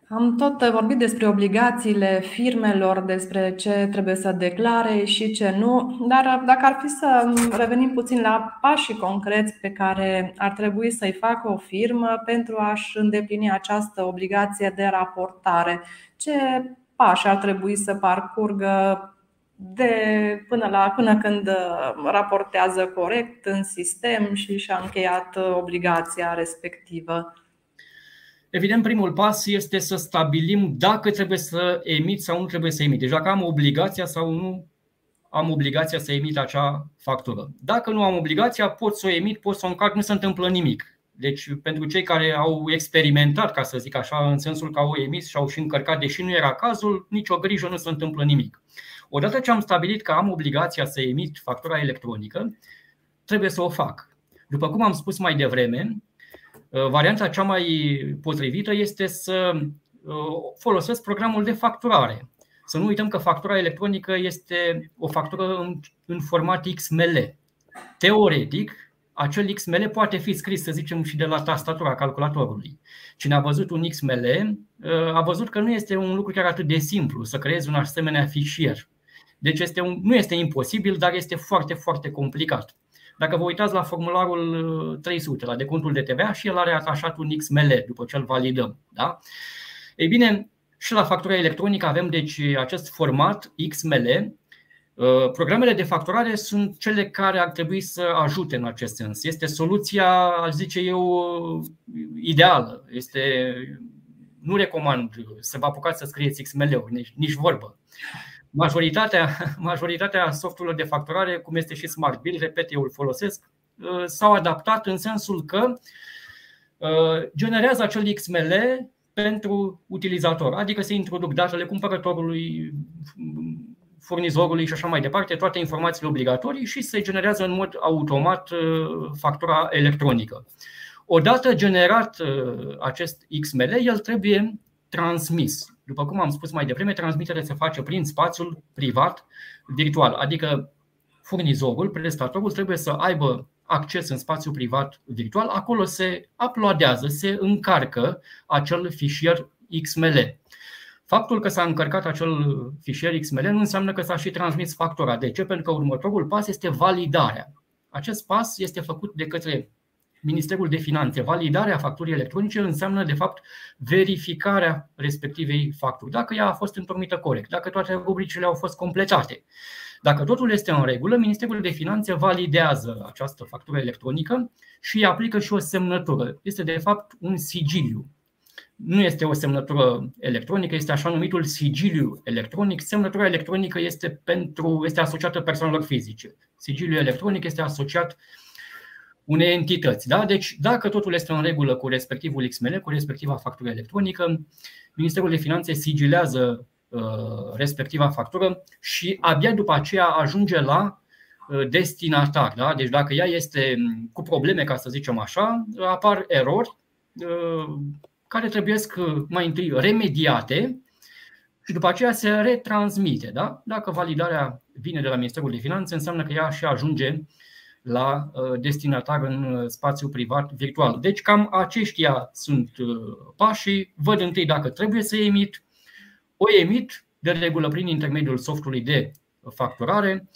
Am tot vorbit despre obligațiile firmelor, despre ce trebuie să declare și ce nu, dar dacă ar fi să revenim puțin la pașii concreți pe care ar trebui să-i facă o firmă pentru a-și îndeplini această obligație de raportare, ce pași ar trebui să parcurgă de până, la, până când uh, raportează corect în sistem și și-a încheiat uh, obligația respectivă.
Evident, primul pas este să stabilim dacă trebuie să emit sau nu trebuie să emit. Deci dacă am obligația sau nu am obligația să emit acea factură. Dacă nu am obligația, pot să o emit, pot să o încarc, nu se întâmplă nimic. Deci pentru cei care au experimentat, ca să zic așa, în sensul că au emis și au și încărcat, deși nu era cazul, nicio grijă, nu se întâmplă nimic. Odată ce am stabilit că am obligația să emit factura electronică, trebuie să o fac. După cum am spus mai devreme, uh, varianta cea mai potrivită este să uh, folosesc programul de facturare. Să nu uităm că factura electronică este o factură în, format XML. Teoretic, acel XML poate fi scris, să zicem, și de la tastatura calculatorului. Cine a văzut un XML uh, a văzut că nu este un lucru chiar atât de simplu să creezi un asemenea fișier. Deci este un, nu este imposibil, dar este foarte, foarte complicat. Dacă vă uitați la formularul 300, uh, la decontul de TVA, și el are atașat un XML după ce îl validăm. Da? Ei bine, și la factura electronică avem deci acest format XML. Uh, programele de facturare sunt cele care ar trebui să ajute în acest sens. Este soluția, aș zice eu, ideală. Este, nu recomand să vă apucați să scrieți XML-uri, nici, nici vorbă majoritatea, majoritatea softurilor de facturare, cum este și Smart Bill, repet, eu îl folosesc, uh, s-au adaptat în sensul că uh, generează acel XML pentru utilizator, adică se introduc datele cumpărătorului, furnizorului și așa mai departe, toate informațiile obligatorii și se generează în mod automat uh, factura electronică. Odată generat acest XML, el trebuie transmis. După cum am spus mai devreme, transmiterea se face prin spațiul privat virtual, adică furnizorul, prestatorul trebuie să aibă acces în spațiu privat virtual, acolo se uploadează, se încarcă acel fișier XML. Faptul că s-a încărcat acel fișier XML nu înseamnă că s-a și transmis factura. De ce? Pentru că următorul pas este validarea. Acest pas este făcut de către Ministerul de Finanțe. Validarea facturii electronice înseamnă, de fapt, verificarea respectivei facturi, dacă ea a fost întocmită corect, dacă toate rubricile au fost completate. Dacă totul este în regulă, Ministerul de Finanțe validează această factură electronică și îi aplică și o semnătură. Este, de fapt, un sigiliu. nu este o semnătură electronică, este așa numitul sigiliu electronic. Semnătura electronică este, pentru, este asociată persoanelor fizice. Sigiliul electronic este asociat unei entități. Da? Deci, dacă totul este în regulă cu respectivul XML, cu respectiva factură electronică, Ministerul de Finanțe sigilează uh, respectiva factură și abia după aceea ajunge la uh, destinatar. Da? Deci dacă ea este cu probleme, ca să zicem așa, apar erori uh, care trebuie mai întâi remediate și după aceea se retransmite. Da? Dacă validarea vine de la Ministerul de Finanțe, înseamnă că ea și ajunge la uh, destinatar în uh, spațiu privat virtual. Deci cam aceștia sunt uh, pașii. Văd întâi dacă trebuie să emit. O emit de regulă prin intermediul softului de facturare,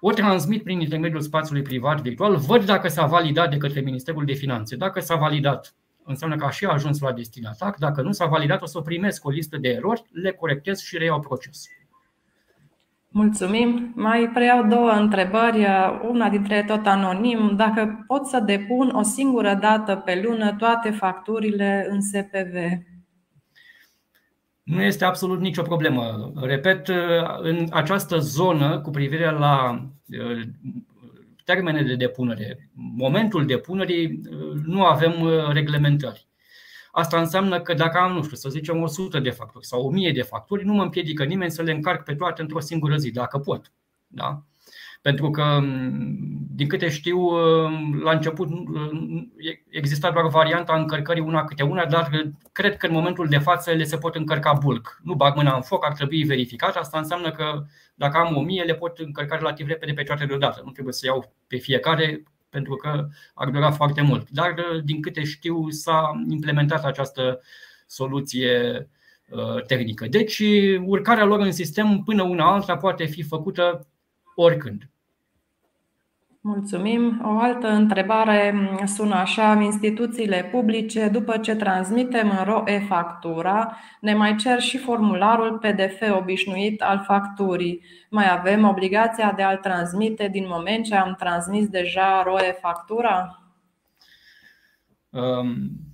o transmit prin intermediul spațiului privat virtual, văd dacă s-a validat de către Ministerul de Finanțe. Dacă s-a validat, înseamnă că a și ajuns la destinatar. Dacă nu s-a validat, o să primesc o listă de erori, le corectez și reiau procesul.
Mulțumim. Mai preiau două întrebări, una dintre tot anonim. Dacă pot să depun o singură dată pe lună toate facturile în SPV?
Nu este absolut nicio problemă. Repet, în această zonă cu privire la uh, termene de depunere, momentul depunerii, uh, nu avem uh, reglementări. Asta înseamnă că dacă am, nu știu, să zicem 100 de facturi sau 1000 de facturi, nu mă împiedică nimeni să le încarc pe toate într-o singură zi, dacă pot. Da? Pentru că, din câte știu, la început exista doar varianta încărcării una câte una, dar cred că în momentul de față le se pot încărca bulk. Nu bag mâna în foc, ar trebui verificat. Asta înseamnă că dacă am 1000, le pot încărca relativ repede pe toate deodată. Nu trebuie să iau pe fiecare pentru că ar dura foarte mult. Dar, din câte știu, s-a implementat această soluție uh, tehnică. Deci, urcarea lor în sistem până una alta poate fi făcută oricând.
Mulțumim. O altă întrebare sună așa. Instituțiile publice, după ce transmitem în RO e-factura, ne mai cer și formularul PDF obișnuit al facturii. Mai avem obligația de a-l transmite din moment ce am transmis deja RO e-factura?
Um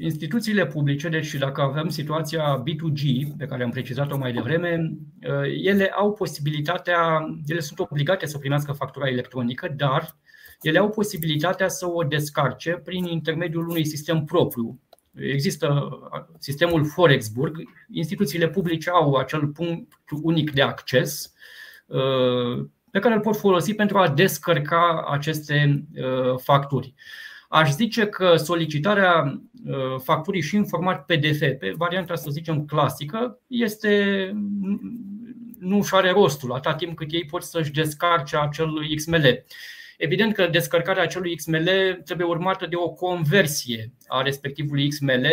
instituțiile publice, deci dacă avem situația B2G, pe care am precizat-o mai devreme, uh, ele au posibilitatea, ele sunt obligate să primească factura electronică, dar ele au posibilitatea să o descarce prin intermediul unui sistem propriu. Există sistemul Forexburg, instituțiile publice au acel punct unic de acces uh, pe care îl pot folosi pentru a descărca aceste uh, facturi. Aș zice că solicitarea uh, facturii și în format PDF, pe varianta să zicem clasică, este nu își are rostul atâta timp cât ei pot să-și descarce acel XML. Evident că descărcarea acelui XML trebuie urmată de o conversie a respectivului XML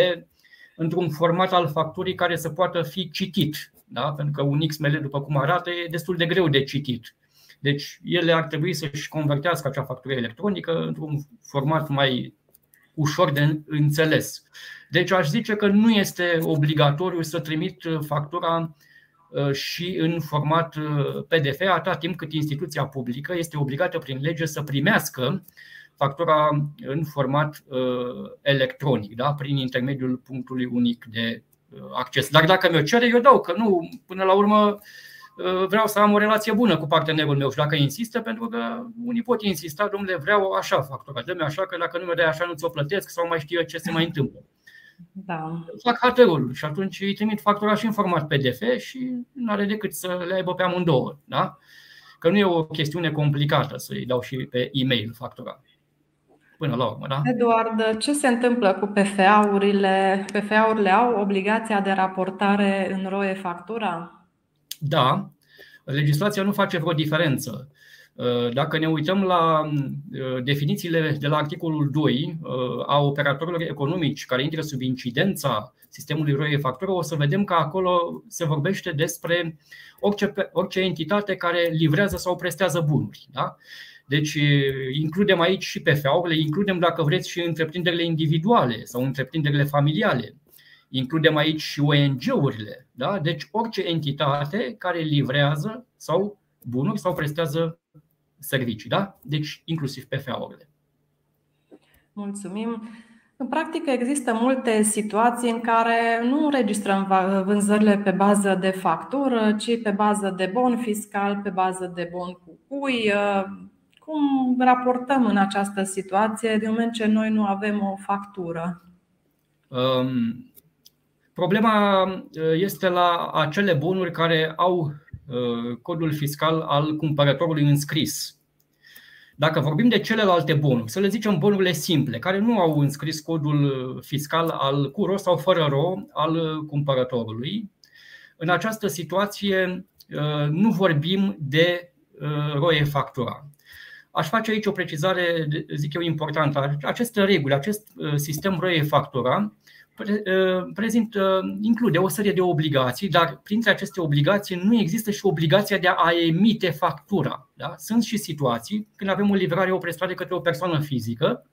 într-un format al facturii care să poată fi citit. Da? Pentru că un XML, după cum arată, e destul de greu de citit. Deci ele ar trebui să-și convertească acea factură electronică într-un format mai ușor de înțeles. Deci aș zice că nu este obligatoriu să trimit factura uh, și în format uh, PDF, atâta timp cât instituția publică este obligată prin lege să primească factura în format uh, electronic, da? prin intermediul punctului unic de acces. Dar dacă mi-o cere, eu dau, că nu, până la urmă, Uh, vreau să am o relație bună cu partenerul meu și dacă insistă, pentru că unii pot insista, domnule, vreau așa factura, dă-mi așa, că dacă nu mi dai așa nu ți-o plătesc sau mai știu eu ce se mai întâmplă.
Da.
Fac haterul și atunci îi trimit factura și în format PDF și nu are decât să le aibă pe amândouă. Da? Că nu e o chestiune complicată să-i dau și pe e-mail factura. Până la urmă, da?
Eduard, ce se întâmplă cu PFA-urile? PFA-urile au obligația de raportare în ROE factura?
Da, legislația nu face vreo diferență. Uh, dacă ne uităm la uh, definițiile de la articolul 2 uh, a operatorilor economici care intră sub incidența sistemului ROE factură, o să vedem că acolo se vorbește despre orice, orice entitate care livrează sau prestează bunuri. Da? Deci includem aici și PFA-urile, includem, dacă vreți, și întreprinderile individuale sau întreprinderile familiale. Includem aici și ONG-urile, da? deci orice entitate care livrează sau bunuri sau prestează servicii, da? deci inclusiv PFA-urile.
Mulțumim. În practică există multe situații în care nu înregistrăm vânzările pe bază de factură, ci pe bază de bon fiscal, pe bază de bon cu cui. Cum raportăm în această situație din moment ce noi nu avem o factură? Um,
problema uh, este la acele bonuri care au uh, codul fiscal al cumpărătorului înscris. Dacă vorbim de celelalte bonuri, să le zicem bonurile simple, care nu au înscris codul fiscal al cu ro sau fără ro al cumpărătorului, în această situație uh, nu vorbim de roie factura. Aș face aici o precizare, zic eu, importantă. Aceste reguli, acest sistem roie factura prezintă, include o serie de obligații, dar printre aceste obligații nu există și obligația de a emite factura. Da? Sunt și situații când avem o livrare, o prestare către o persoană fizică,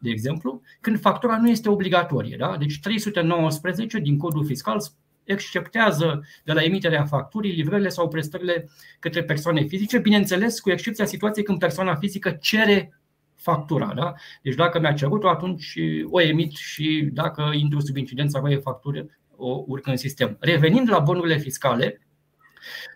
de exemplu, când factura nu este obligatorie. Da? Deci 319 din codul fiscal exceptează de la emiterea facturii livrările sau prestările către persoane fizice, bineînțeles cu excepția situației când persoana fizică cere factura. Da? Deci dacă mi-a cerut-o, atunci o emit și dacă intru sub incidența voie factură, o urcă în sistem. Revenind la bonurile fiscale,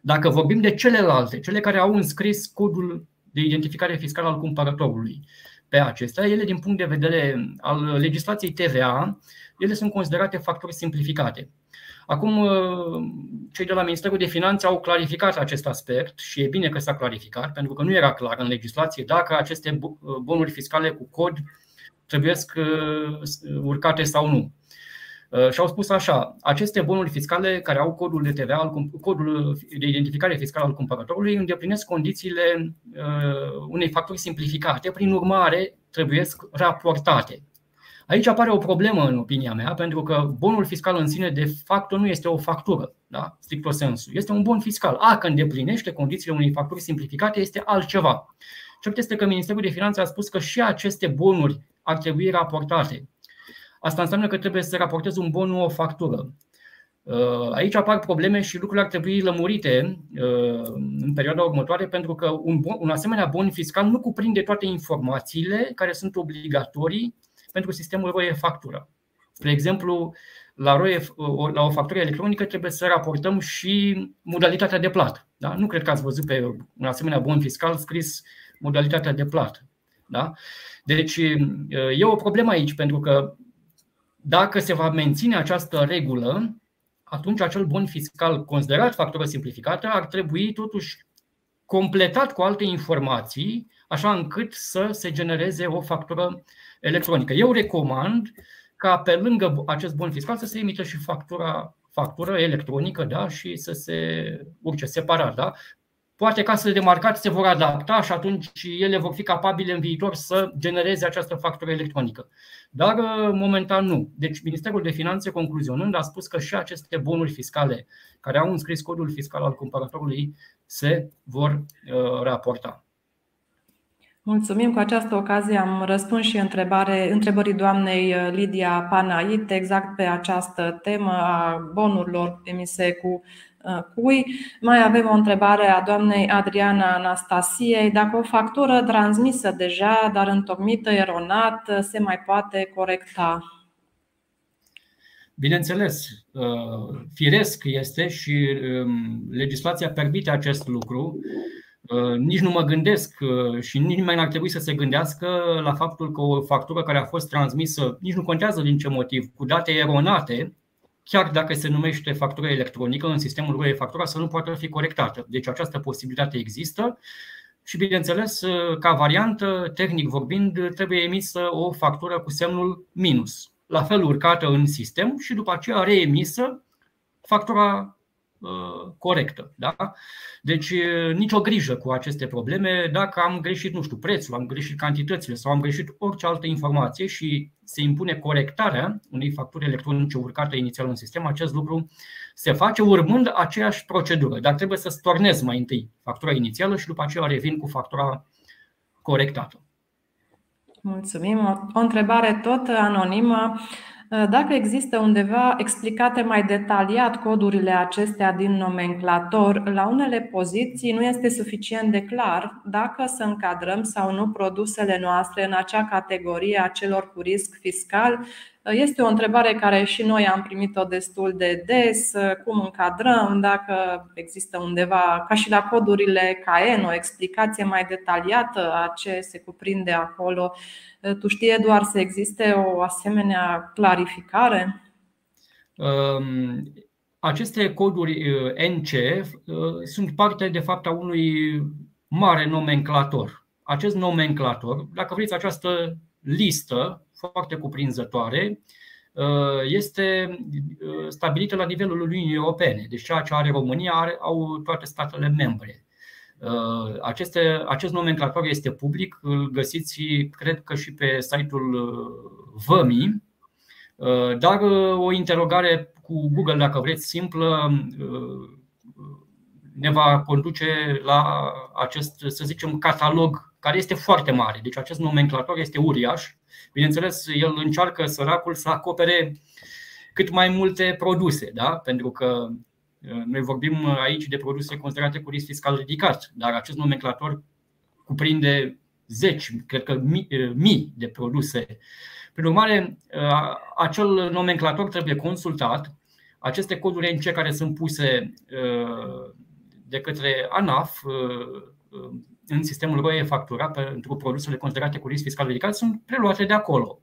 dacă vorbim de celelalte, cele care au înscris codul de identificare fiscală al cumpărătorului pe acestea, ele din punct de vedere al legislației TVA, ele sunt considerate facturi simplificate. Acum, uh, cei de la Ministerul de Finanțe au clarificat acest aspect și e bine că s-a clarificat, pentru că nu era clar în legislație dacă aceste uh, bonuri fiscale cu cod trebuie uh, urcate sau nu. Și au spus așa, aceste bonuri fiscale care au codul de TVA, codul de identificare fiscală al cumpărătorului, îndeplinesc condițiile unei facturi simplificate, prin urmare trebuie raportate. Aici apare o problemă în opinia mea, pentru că bonul fiscal în sine de fapt nu este o factură, da? stricto sensu. Este un bon fiscal. A, că îndeplinește condițiile unei facturi simplificate, este altceva. Cert este că Ministerul de Finanțe a spus că și aceste bonuri ar trebui raportate. Asta înseamnă că trebuie să raportezi un bon, nu o factură. Uh, aici apar probleme și lucrurile ar trebui lămurite uh, în perioada următoare, pentru că un, bon, un asemenea bon fiscal nu cuprinde toate informațiile care sunt obligatorii pentru sistemul ROE factură. Spre exemplu, la, ROE, la o factură electronică trebuie să raportăm și modalitatea de plată. Da? Nu cred că ați văzut pe un asemenea bon fiscal scris modalitatea de plată. Da? Deci e o problemă aici, pentru că dacă se va menține această regulă, atunci acel bon fiscal considerat factură simplificată ar trebui totuși completat cu alte informații, așa încât să se genereze o factură electronică. Eu recomand ca pe lângă acest bon fiscal să se emită și factura, factură electronică da? și să se urce separat. Da? Poate casele de marcat se vor adapta și atunci ele vor fi capabile în viitor să genereze această factură electronică. Dar uh, momentan nu. Deci Ministerul de Finanțe, concluzionând, a spus că și aceste bonuri fiscale care au înscris codul fiscal al cumpărătorului se vor uh, raporta.
Mulțumim. Cu această ocazie am răspuns și întrebare, întrebării doamnei uh, Lidia Panait exact pe această temă a bonurilor emise cu uh, cui. Mai avem o întrebare a doamnei Adriana Anastasiei. Dacă o factură transmisă deja, dar întocmită eronat, se mai poate corecta?
Bineînțeles, uh, firesc este și um, legislația permite acest lucru. Uh, nici nu mă gândesc uh, și nici mai n-ar trebui să se gândească la faptul că o factură care a fost transmisă, nici nu contează din ce motiv, cu date eronate, chiar dacă se numește factură electronică în sistemul UE factura, să nu poată fi corectată. Deci această posibilitate există și, bineînțeles, uh, ca variantă, tehnic vorbind, trebuie emisă o factură cu semnul minus, la fel urcată în sistem și după aceea reemisă factura Uh, corectă. Da? Deci uh, nicio grijă cu aceste probleme. Dacă am greșit, nu știu, prețul, am greșit cantitățile sau am greșit orice altă informație și se impune corectarea unei facturi electronice urcate inițial în sistem, acest lucru se face urmând aceeași procedură. Dar trebuie să stornez mai întâi factura inițială și după aceea revin cu factura corectată.
Mulțumim. O întrebare tot anonimă. Dacă există undeva explicate mai detaliat codurile acestea din nomenclator, la unele poziții nu este suficient de clar dacă să încadrăm sau nu produsele noastre în acea categorie a celor cu risc fiscal este o întrebare care și noi am primit-o destul de des, cum încadrăm, dacă există undeva, ca și la codurile CAEN, o explicație mai detaliată a ce se cuprinde acolo. Tu știi, doar să existe o asemenea clarificare?
Um, aceste coduri uh, NC uh, sunt parte, de fapt, a unui mare nomenclator. Acest nomenclator, dacă vreți, această listă foarte cuprinzătoare uh, este uh, stabilită la nivelul Uniunii Europene. Deci ceea ce are România are, au toate statele membre. Uh, aceste, acest nomenclator este public, îl găsiți, cred că și pe site-ul VăMI, dar o interogare cu Google, dacă vreți, simplă, ne va conduce la acest, să zicem, catalog care este foarte mare. Deci acest nomenclator este uriaș Bineînțeles, el încearcă săracul să acopere cât mai multe produse, da? pentru că uh, noi vorbim aici de produse considerate cu risc fiscal ridicat, dar acest nomenclator cuprinde zeci, cred că mii, uh, mii de produse. Prin urmare, uh, acel nomenclator trebuie consultat. Aceste coduri NC care sunt puse de către ANAF în sistemul ROE factura pentru produsele considerate cu risc fiscal ridicat sunt preluate de acolo.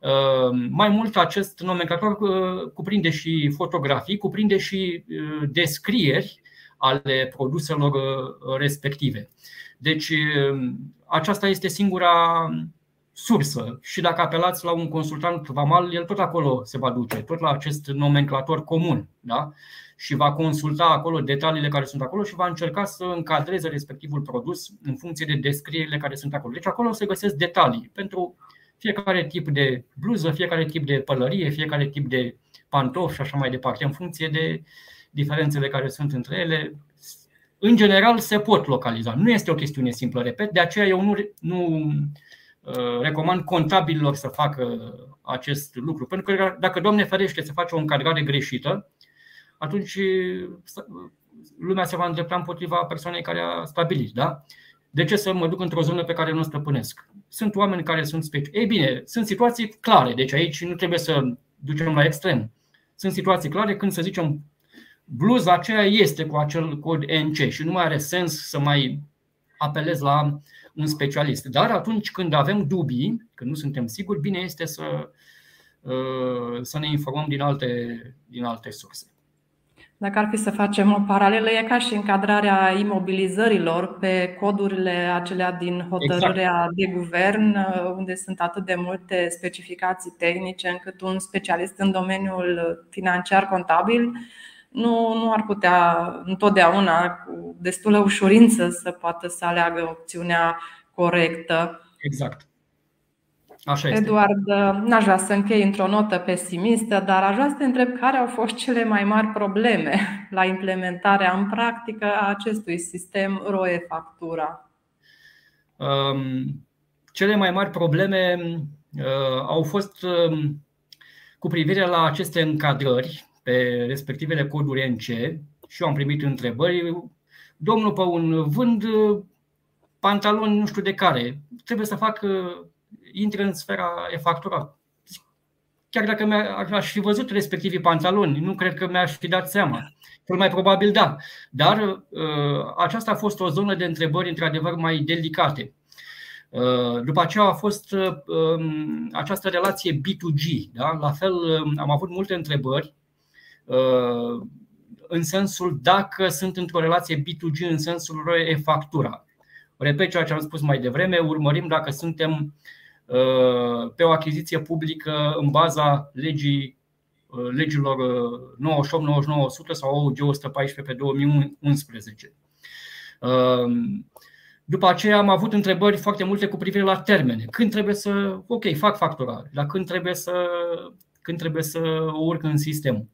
Uh, mai mult, acest nomenclator uh, cuprinde și fotografii, cuprinde și uh, descrieri ale produselor respective. Deci, aceasta este singura sursă și dacă apelați la un consultant vamal, el tot acolo se va duce, tot la acest nomenclator comun. Da? Și va consulta acolo detaliile care sunt acolo și va încerca să încadreze respectivul produs în funcție de descrierile care sunt acolo. Deci acolo se găsesc detalii pentru fiecare tip de bluză, fiecare tip de pălărie, fiecare tip de pantofi și așa mai departe, în funcție de diferențele care sunt între ele. În general se pot localiza. Nu este o chestiune simplă, repet, de aceea eu nu, nu uh, recomand contabililor să facă acest lucru. Pentru că dacă, Doamne ferește, se face o încadrare greșită, atunci lumea se va îndrepta împotriva persoanei care a stabilit. Da? De ce să mă duc într-o zonă pe care nu o stăpânesc? Sunt oameni care sunt speciali. Ei bine, sunt situații clare, deci aici nu trebuie să ducem la extrem. Sunt situații clare când, să zicem, bluza aceea este cu acel cod NC și nu mai are sens să mai apelez la un specialist. Dar atunci când avem dubii, când nu suntem siguri, bine este să, să ne informăm din alte, din alte surse.
Dacă ar fi să facem o paralelă, e ca și încadrarea imobilizărilor pe codurile acelea din hotărârea exact. de guvern, unde sunt atât de multe specificații tehnice încât un specialist în domeniul financiar contabil nu, nu ar putea întotdeauna cu destulă ușurință să poată să aleagă opțiunea corectă.
Exact. Așa
este. Eduard, n-aș vrea să închei într-o notă pesimistă, dar aș vrea să te întreb care au fost cele mai mari probleme la implementarea în practică a acestui sistem ROE factura.
Um, cele mai mari probleme uh, au fost uh, cu privire la aceste încadrări pe respectivele coduri NC și eu am primit întrebări. Domnul Păun, vând uh, pantaloni nu știu de care, trebuie să fac uh, intre în sfera e factura. Chiar dacă mi-aș fi văzut respectivii pantaloni, nu cred că mi-aș fi dat seama. Cel mai probabil da. Dar uh, aceasta a fost o zonă de întrebări într-adevăr mai delicate. Uh, după aceea a fost uh, um, această relație B2G. Da? La fel, um, am avut multe întrebări în sensul dacă sunt într-o relație B2G în sensul e factura. Repet ceea ce am spus mai devreme, urmărim dacă suntem Uh, pe o achiziție publică în baza legii uh, legilor 98, 99, 100 sau OUG 114 pe 2011. Uh, după aceea am avut întrebări foarte multe cu privire la termene. Când trebuie să, ok, fac facturare, dar când trebuie să, când trebuie să o urc în sistem.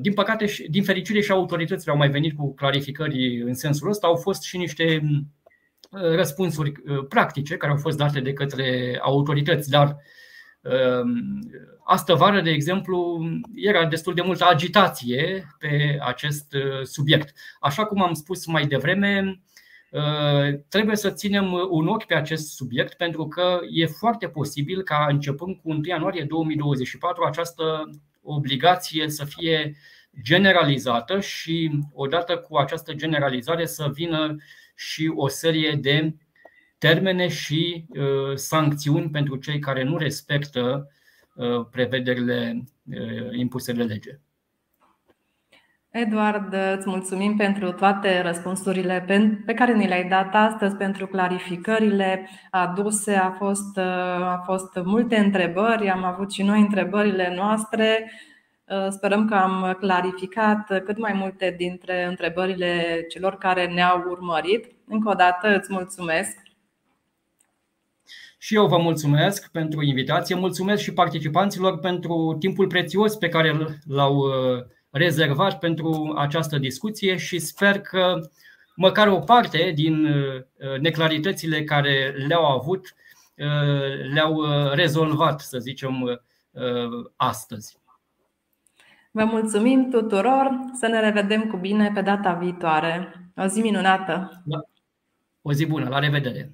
Din păcate, din fericire și autoritățile au mai venit cu clarificări în sensul ăsta. Au fost și niște răspunsuri uh, practice care au fost date de către autorități, dar Astă vară, de exemplu, era destul de multă agitație pe acest subiect. Așa cum am spus mai devreme, trebuie să ținem un ochi pe acest subiect pentru că e foarte posibil ca începând cu 1 ianuarie 2024 această obligație să fie generalizată și odată cu această generalizare să vină și o serie de termene și uh, sancțiuni pentru cei care nu respectă uh, prevederile uh, impuse de lege.
Eduard, îți mulțumim pentru toate răspunsurile pe care ni le-ai dat astăzi, pentru clarificările aduse. A fost, a fost multe întrebări, am avut și noi întrebările noastre. Sperăm că am clarificat cât mai multe dintre întrebările celor care ne-au urmărit. Încă o dată îți mulțumesc.
Și eu vă mulțumesc pentru invitație, mulțumesc și participanților pentru timpul prețios pe care l-au uh, rezervat pentru această discuție și sper că măcar o parte din uh, neclaritățile care le-au avut uh, le-au rezolvat, să zicem, astăzi.
Vă mulțumim tuturor, să ne revedem cu bine pe data viitoare. O zi minunată! Da.
O zi bună, la revedere!